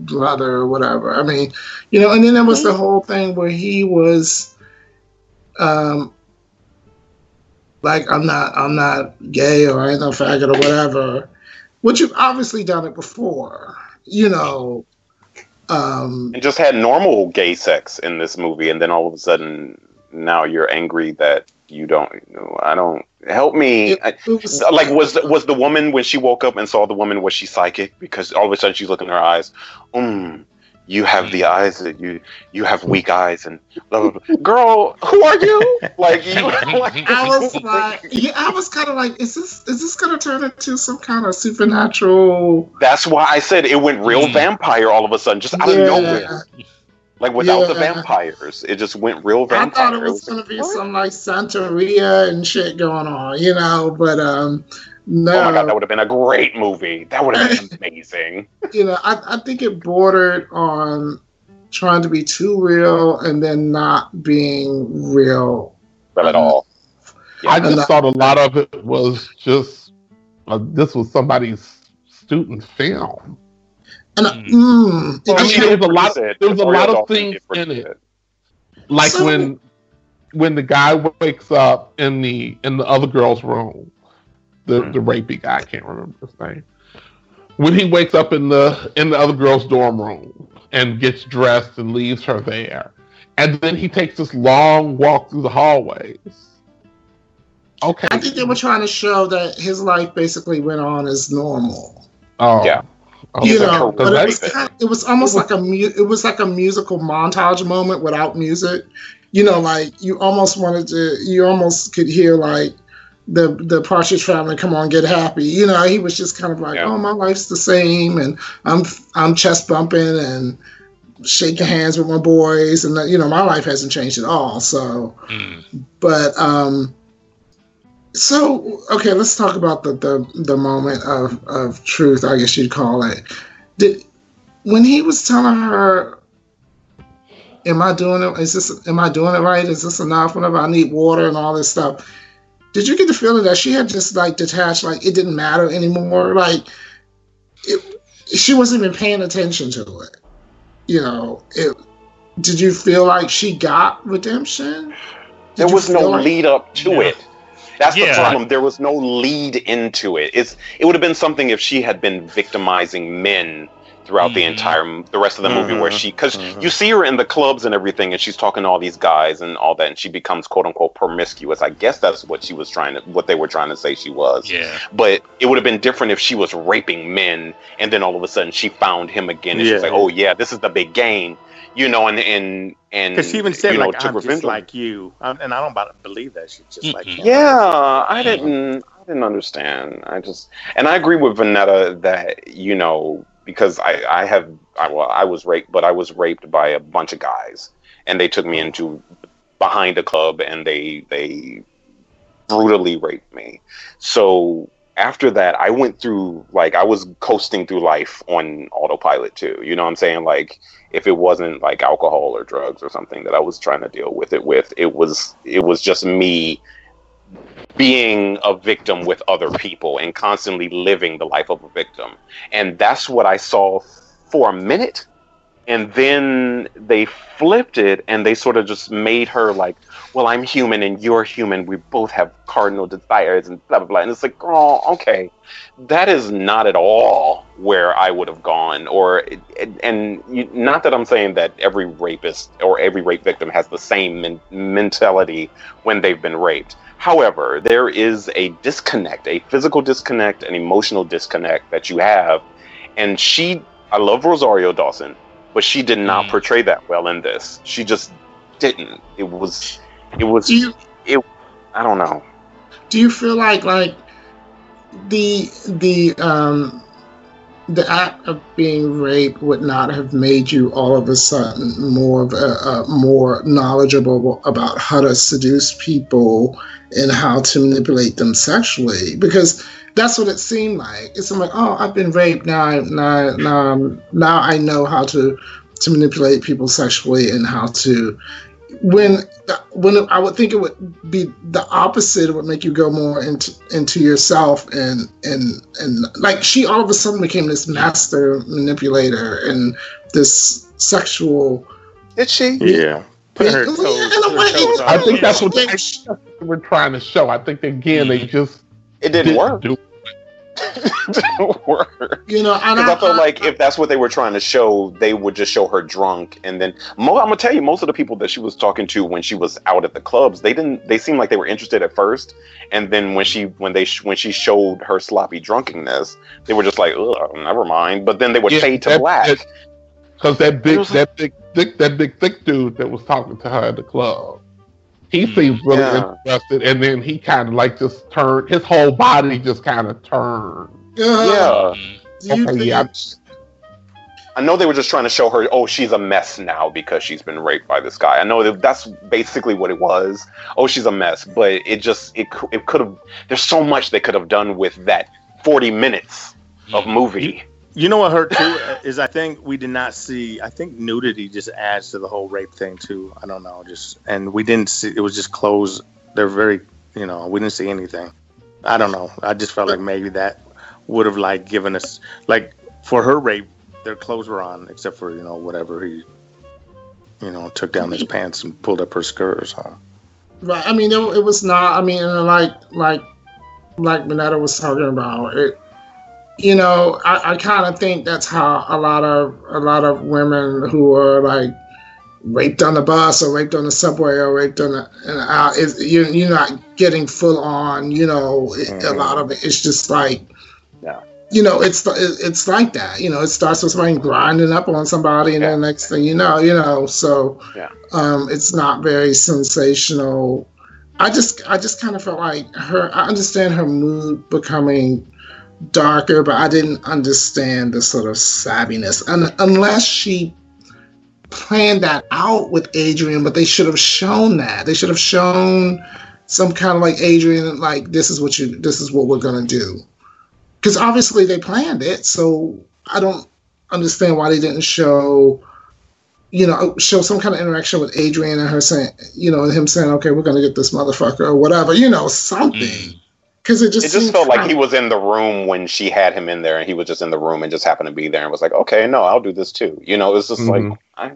brother or whatever? I mean, you know, and then there was the whole thing where he was, um, like I'm not, I'm not gay or I ain't no faggot or whatever, which you've obviously done it before. You know, um, and just had normal gay sex in this movie, and then all of a sudden, now you're angry that you don't. know I don't help me. it, it was, like was was the woman when she woke up and saw the woman was she psychic because all of a sudden she's looking in her eyes mm, you have the eyes that you you have weak eyes and blah, blah, blah. girl who are you like you like, I was like, yeah, I was kind of like, is this is this gonna turn into some kind of supernatural? that's why i said it went real Mm. vampire all of a sudden just out of nowhere like without the vampires it just went real I vampire thought it was gonna like, be what? some like Santeria and shit going on, you know, but um, no, oh my god that would have been a great movie that would have been amazing you know, I, I think it bordered on trying to be too real and then not being real. but at all I just I- thought a lot of it was just. Uh, this was somebody's student film. And I- mm, Well, I mean, just- there's a lot. Said, There was a lot of things in it. like So- when when the guy wakes up in the in the other girl's room the Mhm. the rapey guy i can't remember his name when he wakes up in the in the other girl's dorm room and gets dressed and leaves her there and then he takes this long walk through the hallways okay I think they were trying to show that his life basically went on as normal. oh Yeah. okay. you know, but it was, rapist. kind it was almost like a mu- it was like a musical montage moment without music. You know, like you almost wanted to, you almost could hear like the the Partridge Family, "Come on, get happy." You know, he was just kind of like, Yeah. "Oh, my life's the same," and I'm I'm chest bumping and shaking hands with my boys, and you know, my life hasn't changed at all. So, Mm. but um so okay let's talk about the the, the moment of of truth i guess you'd call it did when he was telling her am i doing it is this am i doing it right is this enough whenever i need water and all this stuff did you get the feeling that she had just like detached like it didn't matter anymore like it, she wasn't even paying attention to it you know it did you feel like she got redemption There was no like- lead up to Yeah. it. That's the problem. There was no lead into it. It's it would have been something if she had been victimizing men throughout the Mhm. entire the rest of the movie where Mhm. she because Mhm. you see her in the clubs and everything and she's talking to all these guys and all that and she becomes quote unquote promiscuous. I guess that's what she was trying to what they were trying to say she was. Yeah. But it would have been different if she was raping men and then all of a sudden she found him again and she's like, "Oh yeah, this is the big game," you know, and and and Because she even said you know, like I'm just like you, I'm, and I don't about believe that she's just like him. Yeah, I didn't. I didn't understand. I just, and I agree with Vanetta that you know because I I have I well I was raped, but I was raped by a bunch of guys, and they took me into behind a club and they they brutally raped me. So after that, I went through like I was coasting through life on autopilot too. You know what I'm saying? Like if it wasn't like alcohol or drugs or something that I was trying to deal with it with, it was it was just me being a victim with other people and constantly living the life of a victim. And that's what I saw for a minute. And then they flipped it and they sort of just made her like, well, I'm human and you're human. We both have cardinal desires and blah, blah, blah. And it's like, oh, okay. That is not at all where I would have gone. Or, and you, not that I'm saying that every rapist or every rape victim has the same men- mentality when they've been raped. However, there is a disconnect, a physical disconnect, an emotional disconnect that you have. And she, I love Rosario Dawson, but she did not Mm. portray that well in this. She just didn't. It was, it was, you it, I don't know. do you feel like like the the um the act of being raped would not have made you all of a sudden more of a, a more knowledgeable about how to seduce people and how to manipulate them sexually because that's what it seemed like. It's like oh i've been raped. Now I, now now, now i know how to to manipulate people sexually and how to when when I would think it would be the opposite. It would make you go more into into yourself and and and like she all of a sudden became this master manipulator and this sexual. Did she? Yeah. Put her Yeah, toes, in a put her way, I think that's what they, that's what they were trying to show. I think again they just It didn't work. do it didn't work. You know, and Because I felt like if that's what they were trying to show, they would just show her drunk, and then mo- I'm gonna tell you, most of the people that she was talking to when she was out at the clubs, they didn't. They seemed like they were interested at first, and then when she when they when she showed her sloppy drunkenness, they were just like, Ugh, never mind. But then they would Yeah, fade to that- black. that- Because that big, was that big, thick, that big, thick dude that was talking to her at the club, he mm, seemed really Yeah. interested, and then he kind of like just turned. His whole body just kind of turned. Yeah, Okay, think, yeah. I know they were just trying to show her, oh, she's a mess now because she's been raped by this guy. I know that that's basically what it was. Oh, she's a mess, but it just it it could have. There's so much they could have done with that 40 minutes of mm-hmm. movie. You know what hurt too is I think we did not see. I think nudity just adds to the whole rape thing too. I don't know, just and we didn't see. It was just clothes. They're very, you know, we didn't see anything. I don't know. I just felt like maybe that would have like given us like for her rape, their clothes were on except for you know whatever he, you know, took down his pants and pulled up her skirt or something. Right. I mean, it, it was not. I mean, like like like Minetta was talking about it. You know, I, I kind of think that's how a lot of a lot of women who are like raped on the bus or raped on the subway or raped on the and out is you you're not getting full on. You know, it, a mm-hmm. lot of it. It's just like. Yeah. You know, it's it's like that. You know, it starts with somebody grinding up on somebody, and then next thing you know, you know, so Yeah. um, it's not very sensational. I just I just kind of felt like her. I understand her mood becoming darker, but I didn't understand the sort of savviness, and unless she planned that out with Adrian, but they should have shown that. They should have shown some kind of like Adrian, like this is what you, this is what we're gonna do, because obviously they planned it. So I don't understand why they didn't show you know, show some kind of interaction with Adrian and her saying, you know, and him saying, okay, we're going to get this motherfucker or whatever, you know, something. Because it just It just felt like kind he was in the room when she had him in there, and he was just in the room and just happened to be there and was like, okay, no, I'll do this too. You know, it's was just Mhm. like, I,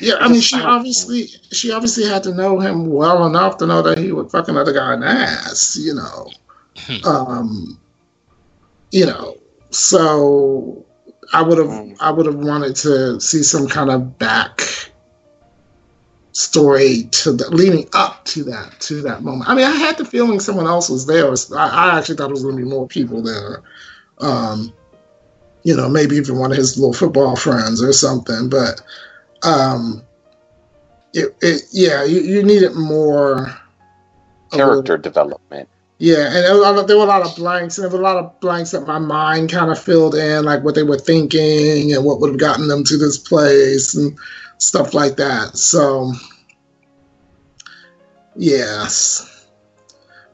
Yeah, I mean, she obviously she obviously had to know him well enough to know that he would fuck another guy in the ass. You know, um, you know. So I would have I would have wanted to see some kind of back story to the leading up to that to that moment. I mean, I had the feeling someone else was there. I, I actually thought it was going to be more people there. Um, you know, maybe even one of his little football friends or something. But um, it, it yeah, you, you needed more Character development. Yeah, and there were, a lot of, there were a lot of blanks, and there were a lot of blanks that my mind kind of filled in, like what they were thinking and what would have gotten them to this place and stuff like that. So, yes,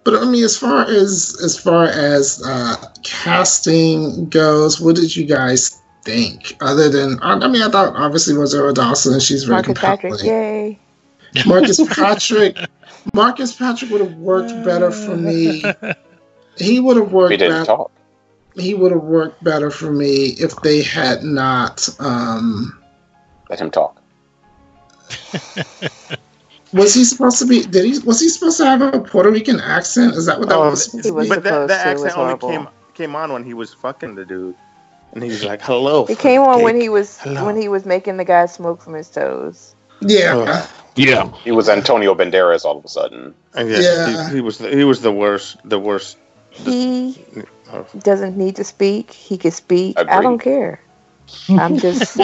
but I mean, as far as as far as uh, casting goes, what did you guys think? Other than, I I mean, I thought obviously Rosario Dawson, she's very Marcus Patrick, compelling. yay. Marcus Patrick, Marcus Patrick would have worked better for me. He would have worked We didn't better. talk. He would have worked better for me if they had not. Um, Let him talk. was he supposed to be? Did he? Was he supposed to have a Puerto Rican accent? Is that what that Oh, was? supposed he to was be? But that, that accent only horrible. came came on when he was fucking the dude, and he was like, "Hello." It came on when he was Hello. when he was making the guy smoke from his toes. Yeah, Ugh. Yeah. He was Antonio Banderas all of a sudden. And yeah, Yeah. He, he was the, he was the worst. The worst. He Oh. doesn't need to speak. He can speak. I don't care. I'm just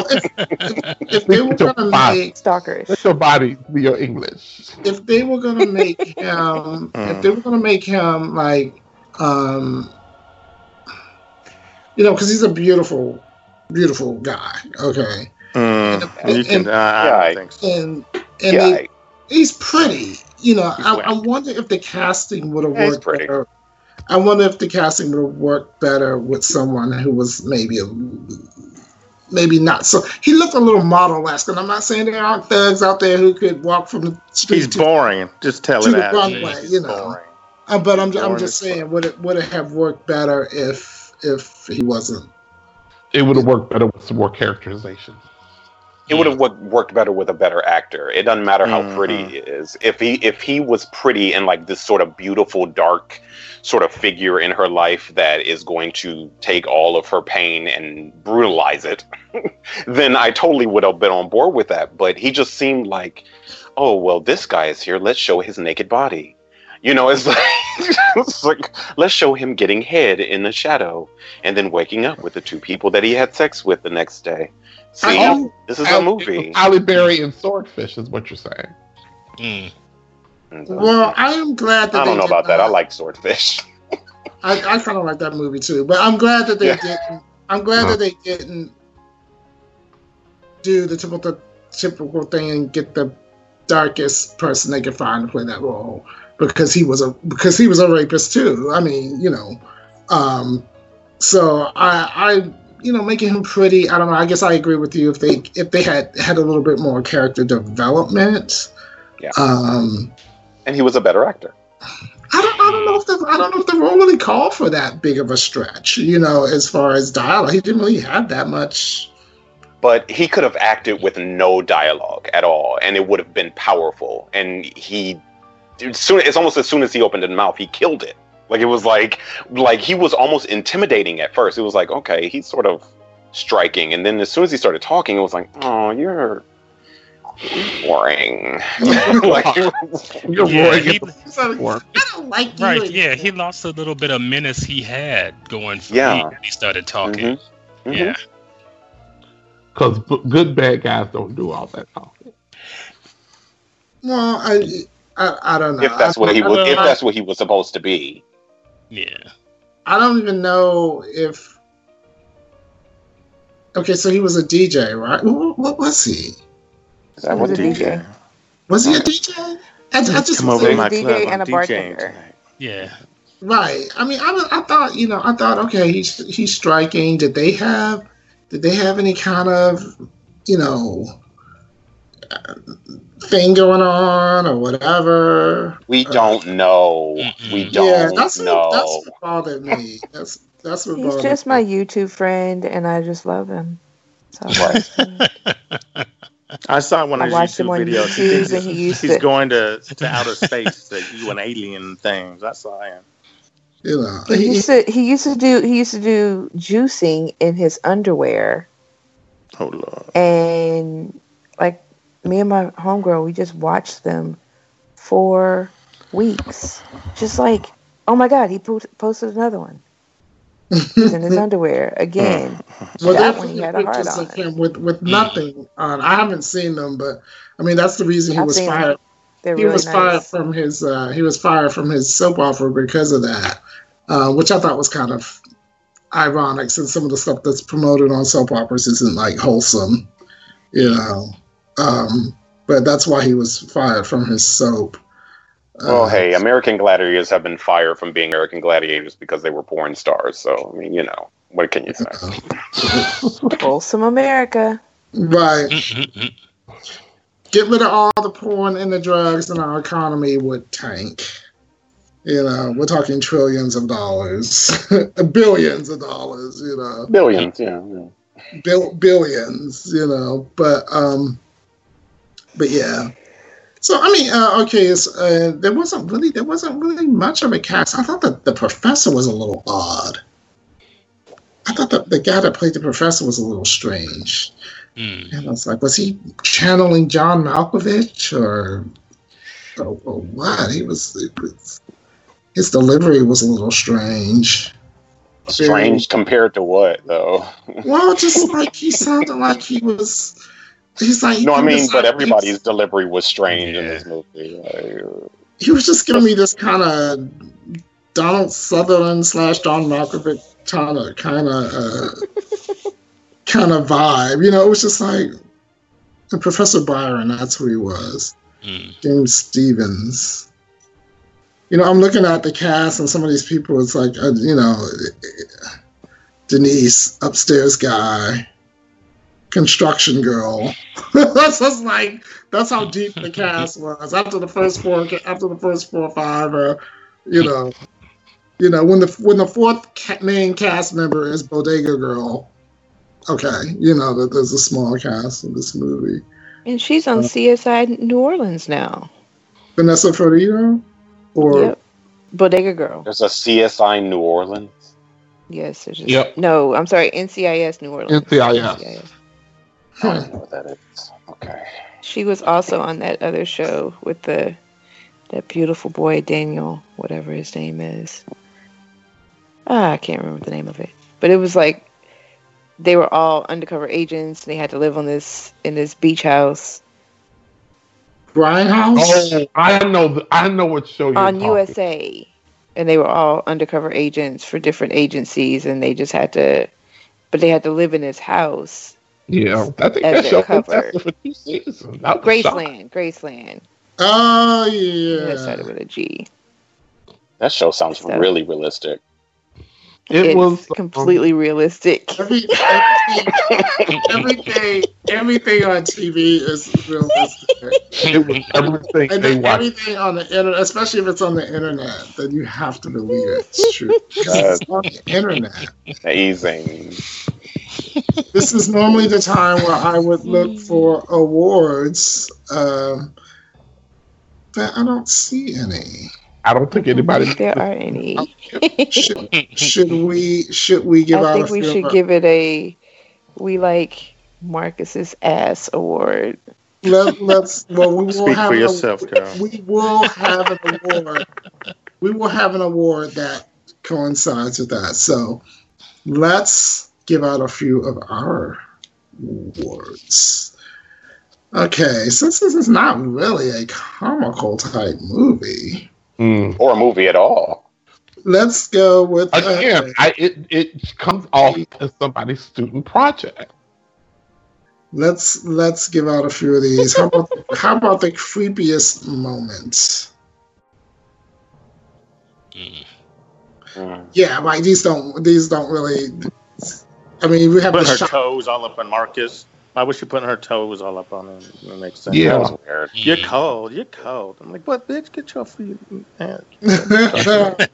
if they were gonna make stalkerish. Let your body be your English. if they were gonna make him if they were gonna make him like um you know because he's a beautiful beautiful guy okay Mm, you can. And- Uh, I Yeah, don't I- think so. and and Yeah, they, he's pretty you know I. I wonder if the casting would have worked pretty. better I wonder if the casting would have worked better with someone who was maybe a maybe not so he looked a little model-esque and I'm not saying there aren't thugs out there who could walk from the street He's to boring. Just tell to it the as runway, it is. you know. Uh, but I'm, I'm just saying, would it would it have worked better if if he wasn't? It would have worked better with some more characterization. It would have worked better with a better actor. It doesn't matter how Mhm. pretty he is. If he if he was pretty and like this sort of beautiful dark sort of figure in her life that is going to take all of her pain and brutalize it, then I totally would have been on board with that. But he just seemed like, oh well, this guy is here. Let's show his naked body. You know, it's like, it's like let's show him getting head in the shadow and then waking up with the two people that he had sex with the next day. See, I- this is a movie. Halle Berry and Swordfish is what you're saying. Mm. Well, I am glad that I don't they know did about that. I like Swordfish. I, I kind of like that movie too, but I'm glad that they Yeah. didn't. I'm glad that they didn't do the typical typical thing and get the darkest person they could find to play that role because he was a because he was a rapist too. I mean, you know, um, so I I you know making him pretty. I don't know. I guess I agree with you if they if they had had a little bit more character development. Yeah. Um, And he was a better actor. I don't, I don't know if the I don't know if the role really called for that big of a stretch. You know, as far as dialogue, he didn't really have that much. But he could have acted with no dialogue at all, and it would have been powerful. And he, as soon it's almost as soon as he opened his mouth, he killed it. Like it was like, like he was almost intimidating at first. It was like, okay, he's sort of striking, and then as soon as he started talking, it was like, oh, you're boring. like, it was- You're Yeah, roaring he- the I don't like you. Right, yeah, he lost a little bit of menace he had going for Yeah. me when he started talking. Mhm. Mhm. Yeah. Because b- good bad guys don't do all that talking. Well, I, I, I don't know. if that's I, what he was, if that's what he was supposed to be. Yeah. I don't even know if. Okay, so he was a DJ, right? What, what was he? Is that He what was a DJ. Was he a DJ? I, I just Come over to my DJ club. and I'm a bartender. tonight. Yeah. Right. I mean, I, was- I thought, you know, I thought, okay, he's he's striking. Did they have, did they have any kind of, you know, uh, thing going on or whatever? We don't know. We don't yeah, that's know. what, that's what bothered me. That's that's what He's just me. my YouTube friend, and I just love him. So Right. I saw one I of his watched him YouTube on videos. He YouTube and he used he's to- going to, to outer space to do an alien things. I saw him. You know, He he, used to he used to do he used to do juicing in his underwear Oh lord. and like me and my homegirl we just watched them for weeks. Just like, oh my god, he po- posted another one. He's in his underwear again. well, that one he had a heart on. him with with nothing on. I haven't seen them, but I mean that's the reason he I've was fired. He really was fired from his uh, he was fired from his soap opera because of that, uh, which I thought was kind of ironic since some of the stuff that's promoted on soap operas isn't like wholesome, you know. Um, but that's why he was fired from his soap. Well, Uh, hey, American Gladiators have been fired from being American Gladiators because they were porn stars. So, I mean, you know, what can you say? Wholesome America. right. Get rid of all the porn and the drugs, and our economy would tank. You know, we're talking trillions of dollars, billions of dollars. You know. Billions, yeah. yeah. bil- billions, you know. But um, but yeah. So I mean, uh, okay, it's, uh, there wasn't really there wasn't really much of a cast. I thought that the professor was a little odd. I thought that the guy that played the professor was a little strange. Mm. And I was like, was he channeling John Malkovich or, or, or what? He was, it was. His delivery was a little strange. Strange compared to what, though? Well, just like he sounded like he was. He's like No, I mean, but like- everybody's delivery was strange in this movie. Like, He was just giving me this kind of Donald Sutherland slash Don Malkovich kind of kind of uh, kind of vibe. You know, it was just like and Professor Byron. That's who he was. Mm. James Stevens. You know, I'm looking at the cast and some of these people. It's like, uh, you know, Denise, upstairs guy, construction girl. that's just like that's how deep the cast was. After the first four, after the first four or five, uh, you know, you know when the when the fourth main cast member is Bodega Girl. Okay, you know that there's a small cast in this movie. And she's on CSI New Orleans now. Vanessa Ferlito, or Yep. Bodega Girl. there's a CSI New Orleans. Yes. There's just, Yep. No, I'm sorry. NCIS New Orleans. NCIS. I don't know what that is. Okay. She was also on that other show with the that beautiful boy Daniel, whatever his name is. Ah, I can't remember the name of it. But it was like they were all undercover agents and they had to live on this in this beach house Brian House. Oh, I know. I know what show you're on talking. USA. And they were all undercover agents for different agencies and they just had to but they had to live in this house. Yeah, I think that show was cover. for two seasons. That was shocking. Graceland, Graceland. Oh That started yeah. with a G. That show sounds So- really realistic. It it's was um, completely realistic. Every, everything, everything, everything on TV is realistic. It was everything And they then everything on the internet, especially if it's on the internet, then you have to believe it's true. It's on the internet. Amazing. This is normally the time where I would look for awards, um, but I don't see any. I don't think anybody. there are any. Should, should we? Should we give I out? think a we should of- give it a we like Marcus's ass award. Let, let's. Well, we will Speak have for yourself, award- girl. We will have an award. we will have an award that coincides with that. So let's give out a few of our awards. Okay, since this is not really a comical type movie, Mm. Or a movie at all. let's go with uh, Again, I, it it comes off as somebody's student project. let's let's give out a few of these. How about how about the creepiest moment? Mm. Mm. Yeah, like these don't these don't really. I mean, we have Putting her shot. toes all up on Marcus. Why was she putting her toes all up on him? That makes sense. Yeah. That was weird. You're Mm. cold. You're cold. I'm like, what, bitch? Get your feet, man. Get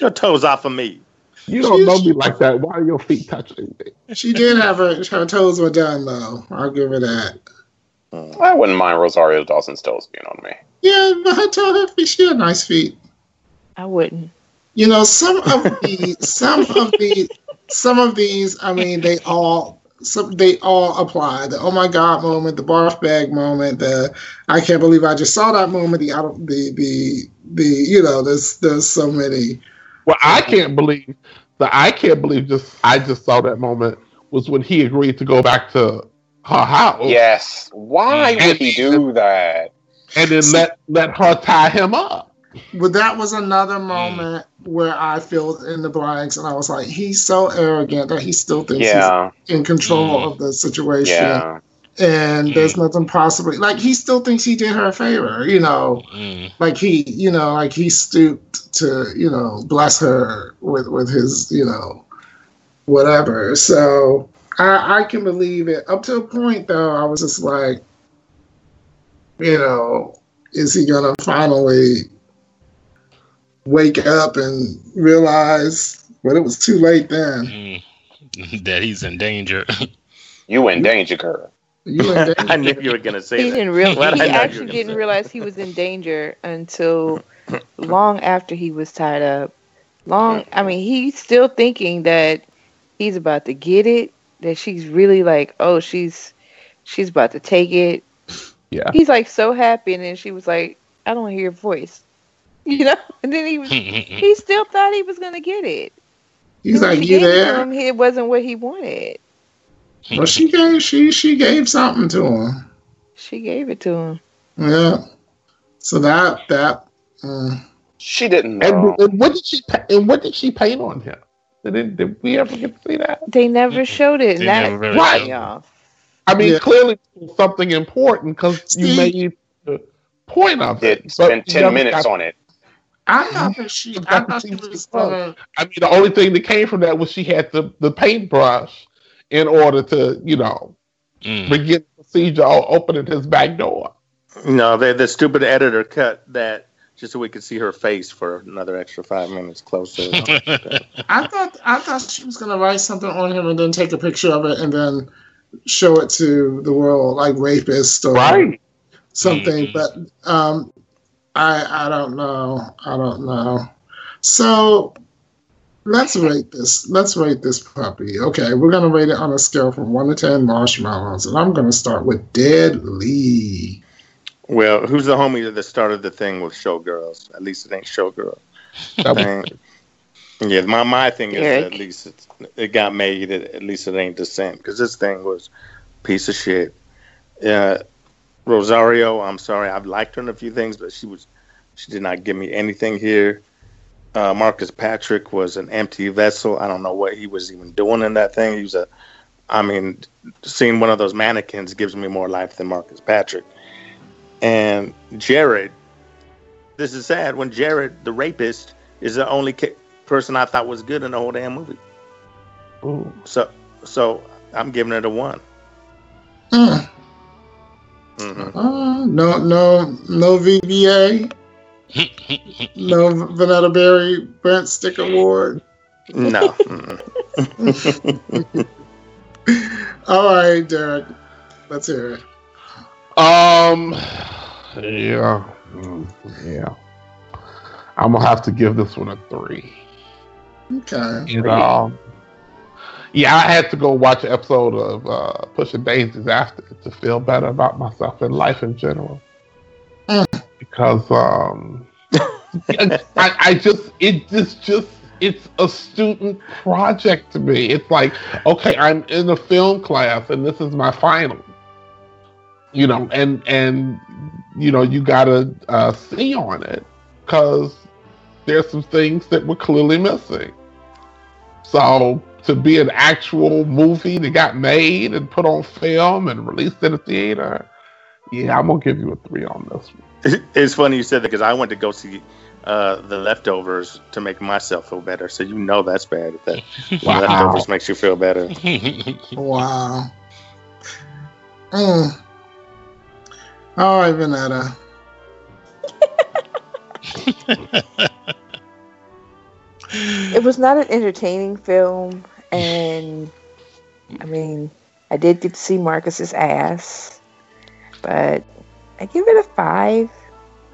your toes off of me. You don't She- know me like that. Why are your feet touching me? She did have her her toes were done though. I'll give her that. I wouldn't mind Rosario Dawson's toes being on me. Yeah, but her toe, her feet, she had nice feet. I wouldn't. You know, some of the some of the some of these, I mean, they all some they all apply. The oh my god moment, the barf bag moment, the I can't believe I just saw that moment, the out of the the the you know, there's there's so many. Well, I can't believe the I can't believe just I just saw that moment was when he agreed to go back to her house. Yes. Why And- would he do that? And then let let her tie him up. But that was another moment where I filled in the blanks and I was like, he's so arrogant that he still thinks Yeah. he's in control Mm. of the situation. Yeah. And there's nothing possibly like he still thinks he did her a favor, you know. Mm. like he you know like he stooped to you know bless her with with his you know whatever so i i can believe it up to a point though i was just like you know is he gonna finally wake up and realize but it was too late then Mm. that he's in danger. You in danger, girl. you in I knew you were gonna say He that. didn't real. He I know you were actually didn't realize he was in danger until long after he was tied up. Long. I mean, he's still thinking that he's about to get it. That she's really like, oh, she's she's about to take it. Yeah. He's like so happy, and then she was like, I don't hear your voice. You know, and then he was. He still thought he was gonna get it. he's like she you it there him, It wasn't what he wanted. well she gave she she gave something to him She gave it to him. yeah so that that mm. She didn't And, know. and what did she pa- and what did she paint on him? Did, did we ever get to see that? They never showed it. They and that never really pissed showed me I mean, Yeah. clearly something important because you made the point of it. Did but spend ten minutes got- on it. I thought that she, I thought she was gonna. I mean, the only thing that came from that was she had the, the paintbrush in order to, you know, Mm. begin the procedure of opening his back door. No, the the stupid editor cut that just so we could see her face for another extra five minutes closer. I thought, I thought she was gonna write something on him and then take a picture of it and then show it to the world, like rapist or Right. something. Mhm. But um, I, I don't know. I don't know. So let's rate this. Let's rate this puppy. Okay, we're gonna rate it on a scale from one to ten marshmallows, and I'm gonna start with Deadlee. well, who's the homie that started the thing with Showgirls? At least it ain't Showgirl. That was- Yeah, my my thing is Eric. at least it's, it got made. At, at least it ain't Descent because this thing was piece of shit. Uh, Rosario, I'm sorry, I've liked her in a few things, but she was she did not give me anything here. Uh, Marcus Patrick was an empty vessel. I don't know what he was even doing in that thing. He was a, I mean, seeing one of those mannequins gives me more life than Marcus Patrick. And Jared, this is sad when Jared, the rapist, is the only ca- person I thought was good in the whole damn movie. Ooh. So, so I'm giving it a one. Mm. Hmm Uh, no, no, no VBA, no Vanetta Berry Brent Stick Award. No. All right, Derek, let's hear it. Um, yeah, Mm, yeah. I'm gonna have to give this one a three. Okay. You know, yeah, I had to go watch an episode of uh, Pushing Daisies after to feel better about myself and life in general. Mm. Because um, I, I just it just just it's a student project to me. It's like okay, I'm in a film class and this is my final. You know, and and you know you gotta uh, see on it because there's some things that were clearly missing. So to be an actual movie that got made and put on film and released in a theater, yeah, I'm gonna give you a three on this one. It's funny you said that because I went to go see uh, the leftovers to make myself feel better. So you know that's bad. If that Wow. leftovers makes you feel better. Wow. Mm. All right, Vanetta. It was not an entertaining film, and I mean, I did get to see Marcus's ass, but I give it a five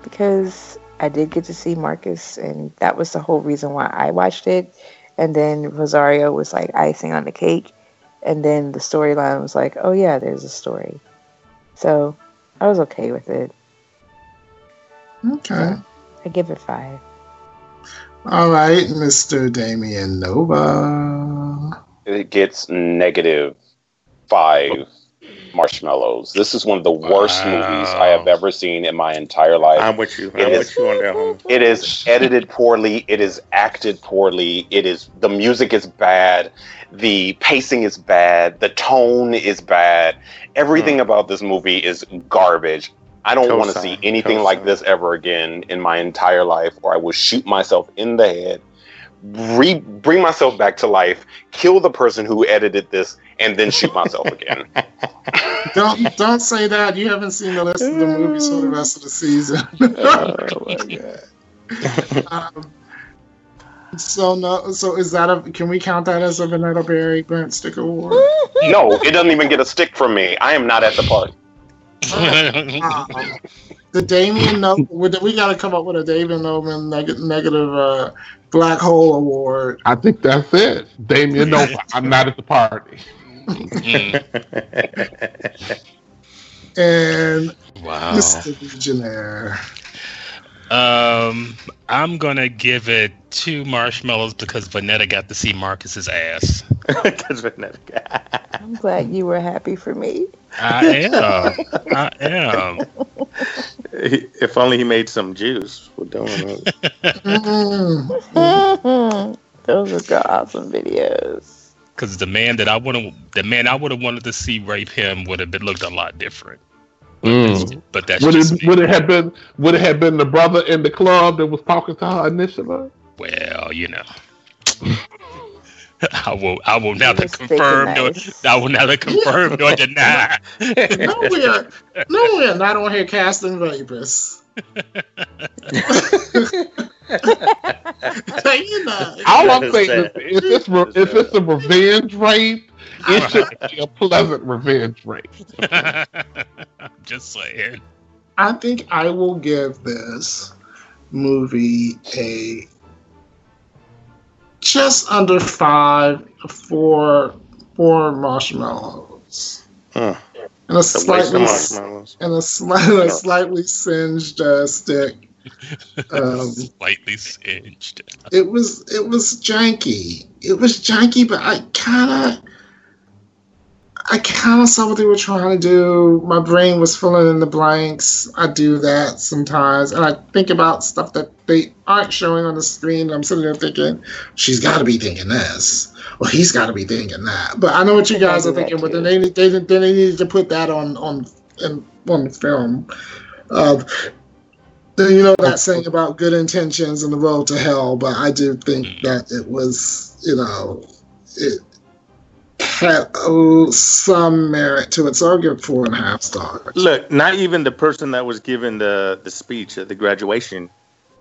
because I did get to see Marcus, and that was the whole reason why I watched it. And then Rosario was like icing on the cake, and then the storyline was like, oh yeah, there's a story. So I was okay with it. Okay. I give it five. All right, Mr. Damien Nova. It gets negative five marshmallows. This is one of the worst Wow. movies I have ever seen in my entire life. I'm with you. It I'm is- with you on that one. It is edited poorly. It is acted poorly. It is the music is bad. The pacing is bad. The tone is bad. Everything hmm. about this movie is garbage. I don't want to see Cosign, anything like this ever again in my entire life, or I will shoot myself in the head, re- bring myself back to life, kill the person who edited this, and then shoot myself again. Don't don't say that. You haven't seen the rest of the movie, so the rest of the season. um, so no. So is that a? Can we count that as a Vanessa Berry Burnt Stick Award? no, it doesn't even get a stick from me. I am not at the party. The Damien no, we we got to come up with a Damien Nolan neg- negative uh, black hole award. I think that's it. Damien Nova. I'm not at the party. Mm. And Wow. Mr. Legionnaire. Um, I'm gonna give it two marshmallows because Vanetta got to see Marcus's ass. Because Vanessa. I'm glad you were happy for me. I am. I am. If only he made some juice. We're doing it. Mm. Those are awesome videos. Because the man that I would have, the man I would have wanted to see rape him would have been looked a lot different. Mm. But that's Would just it me. would it have been would it have been the brother in the club that was talking to her initially? well, you know. I will. I will neither was confirm and nor. I will neither confirm nor deny. No, we are no, we are not on here casting rapists. you know, All I'm saying is if it's re- if it's a revenge rape, it should be a pleasant revenge rape. Just saying. I think I will give this movie a just under five for four marshmallows Hmm. and a It's a waste slightly and a, sli- a slightly singed uh, stick. Um, Slightly singed. it was it was janky. It was janky, but I kind of I kind of saw what they were trying to do. My brain was filling in the blanks. I do that sometimes, and I think about stuff that they aren't showing on the screen. I'm sitting there thinking, she's got to be thinking this, or he's got to be thinking that. But I know what you guys are thinking. But then they they then they needed to put that on on in, on film. Uh, then you know that saying about good intentions and the road to hell, but I do think that it was, you know, it had some merit to it. So I'll give it four and a half stars. Look, not even the person that was giving the, the speech at the graduation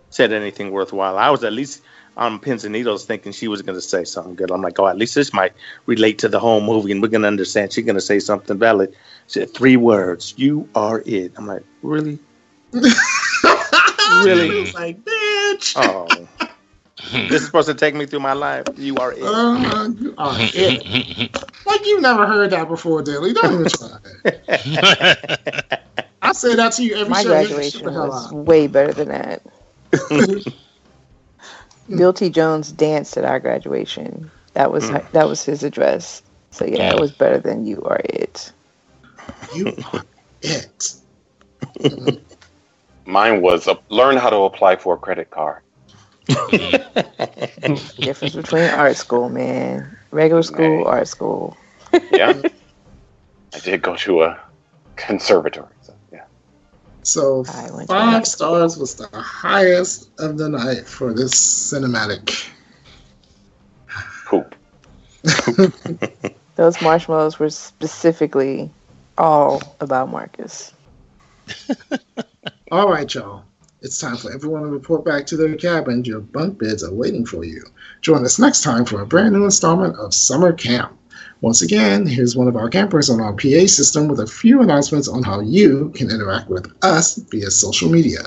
said anything worthwhile. I was at least on pins and needles thinking she was going to say something good. I'm like, oh, at least this might relate to the whole movie and we're going to understand. She's going to say something valid. She said three words. You are it. I'm like, really? really? Like, bitch. Oh. this is supposed to take me through my life. You are it. Uh, you are it. Like you've never heard that before, Dilly. Don't even try it. I say that to you every My show. You graduation shut the hell was up. way better than that. Bill T. Jones danced at our graduation. That was Mm. that was his address. So yeah, it was better than you are it. You are it. Mine was uh, learn how to apply for a credit card. Difference between art school, man. Regular school, Right. art school. Yeah, I did go to a conservatory. So, yeah, So I went to five stars was the highest of the night for this cinematic. poop. Those marshmallows were specifically all about Marcus. All right, y'all. It's time for everyone to report back to their cabins. Your bunk beds are waiting for you. Join us next time for a brand new installment of Summer Camp. Once again, here's one of our campers on our PA system with a few announcements on how you can interact with us via social media.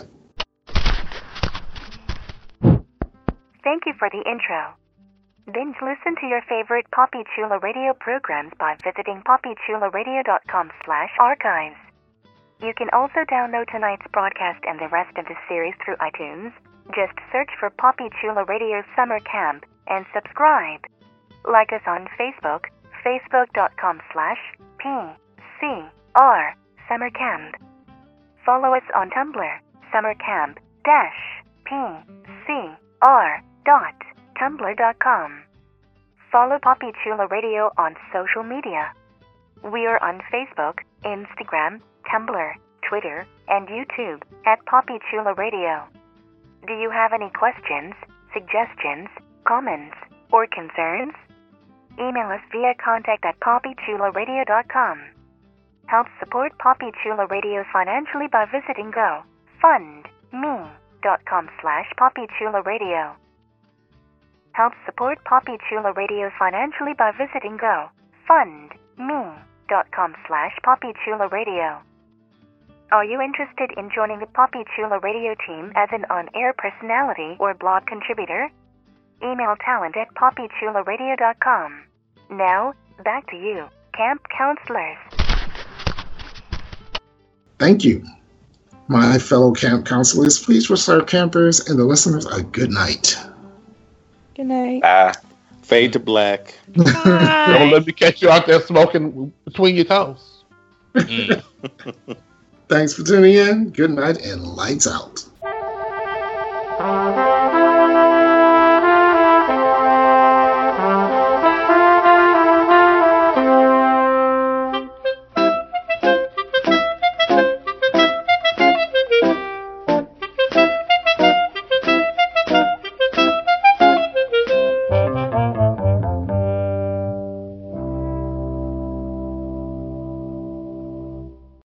Thank you for the intro. Binge listen to your favorite Poppy Chulo radio programs by visiting poppychuloradio.com slash archives. You can also download tonight's broadcast and the rest of the series through iTunes. Just search for Poppy Chulo Radio Summer Camp and subscribe. Like us on Facebook, facebook.com slash PCR Summer Camp. Follow us on Tumblr, summercamp dash PCR dot tumblr.com. Follow Poppy Chulo Radio on social media. We are on Facebook, Instagram, Tumblr, Twitter, and YouTube at Poppy Chulo Radio. Do you have any questions, suggestions, comments, or concerns? Email us via contact at poppychuloradio.com. Help support Poppy Chulo Radio financially by visiting gofundme.com slash poppychuloradio. Help support Poppy Chulo Radio financially by visiting gofundme.com slash poppychuloradio. Are you interested in joining the Poppy Chulo Radio team as an on-air personality or blog contributor? Email talent at poppychuloradio.com. Now, back to you, camp counselors. Thank you. My fellow camp counselors, please wish our campers and the listeners a good night. Good night. Ah, Fade to black. Don't let me catch you out there smoking between your toes. Mm. Thanks for tuning in. Good night and lights out.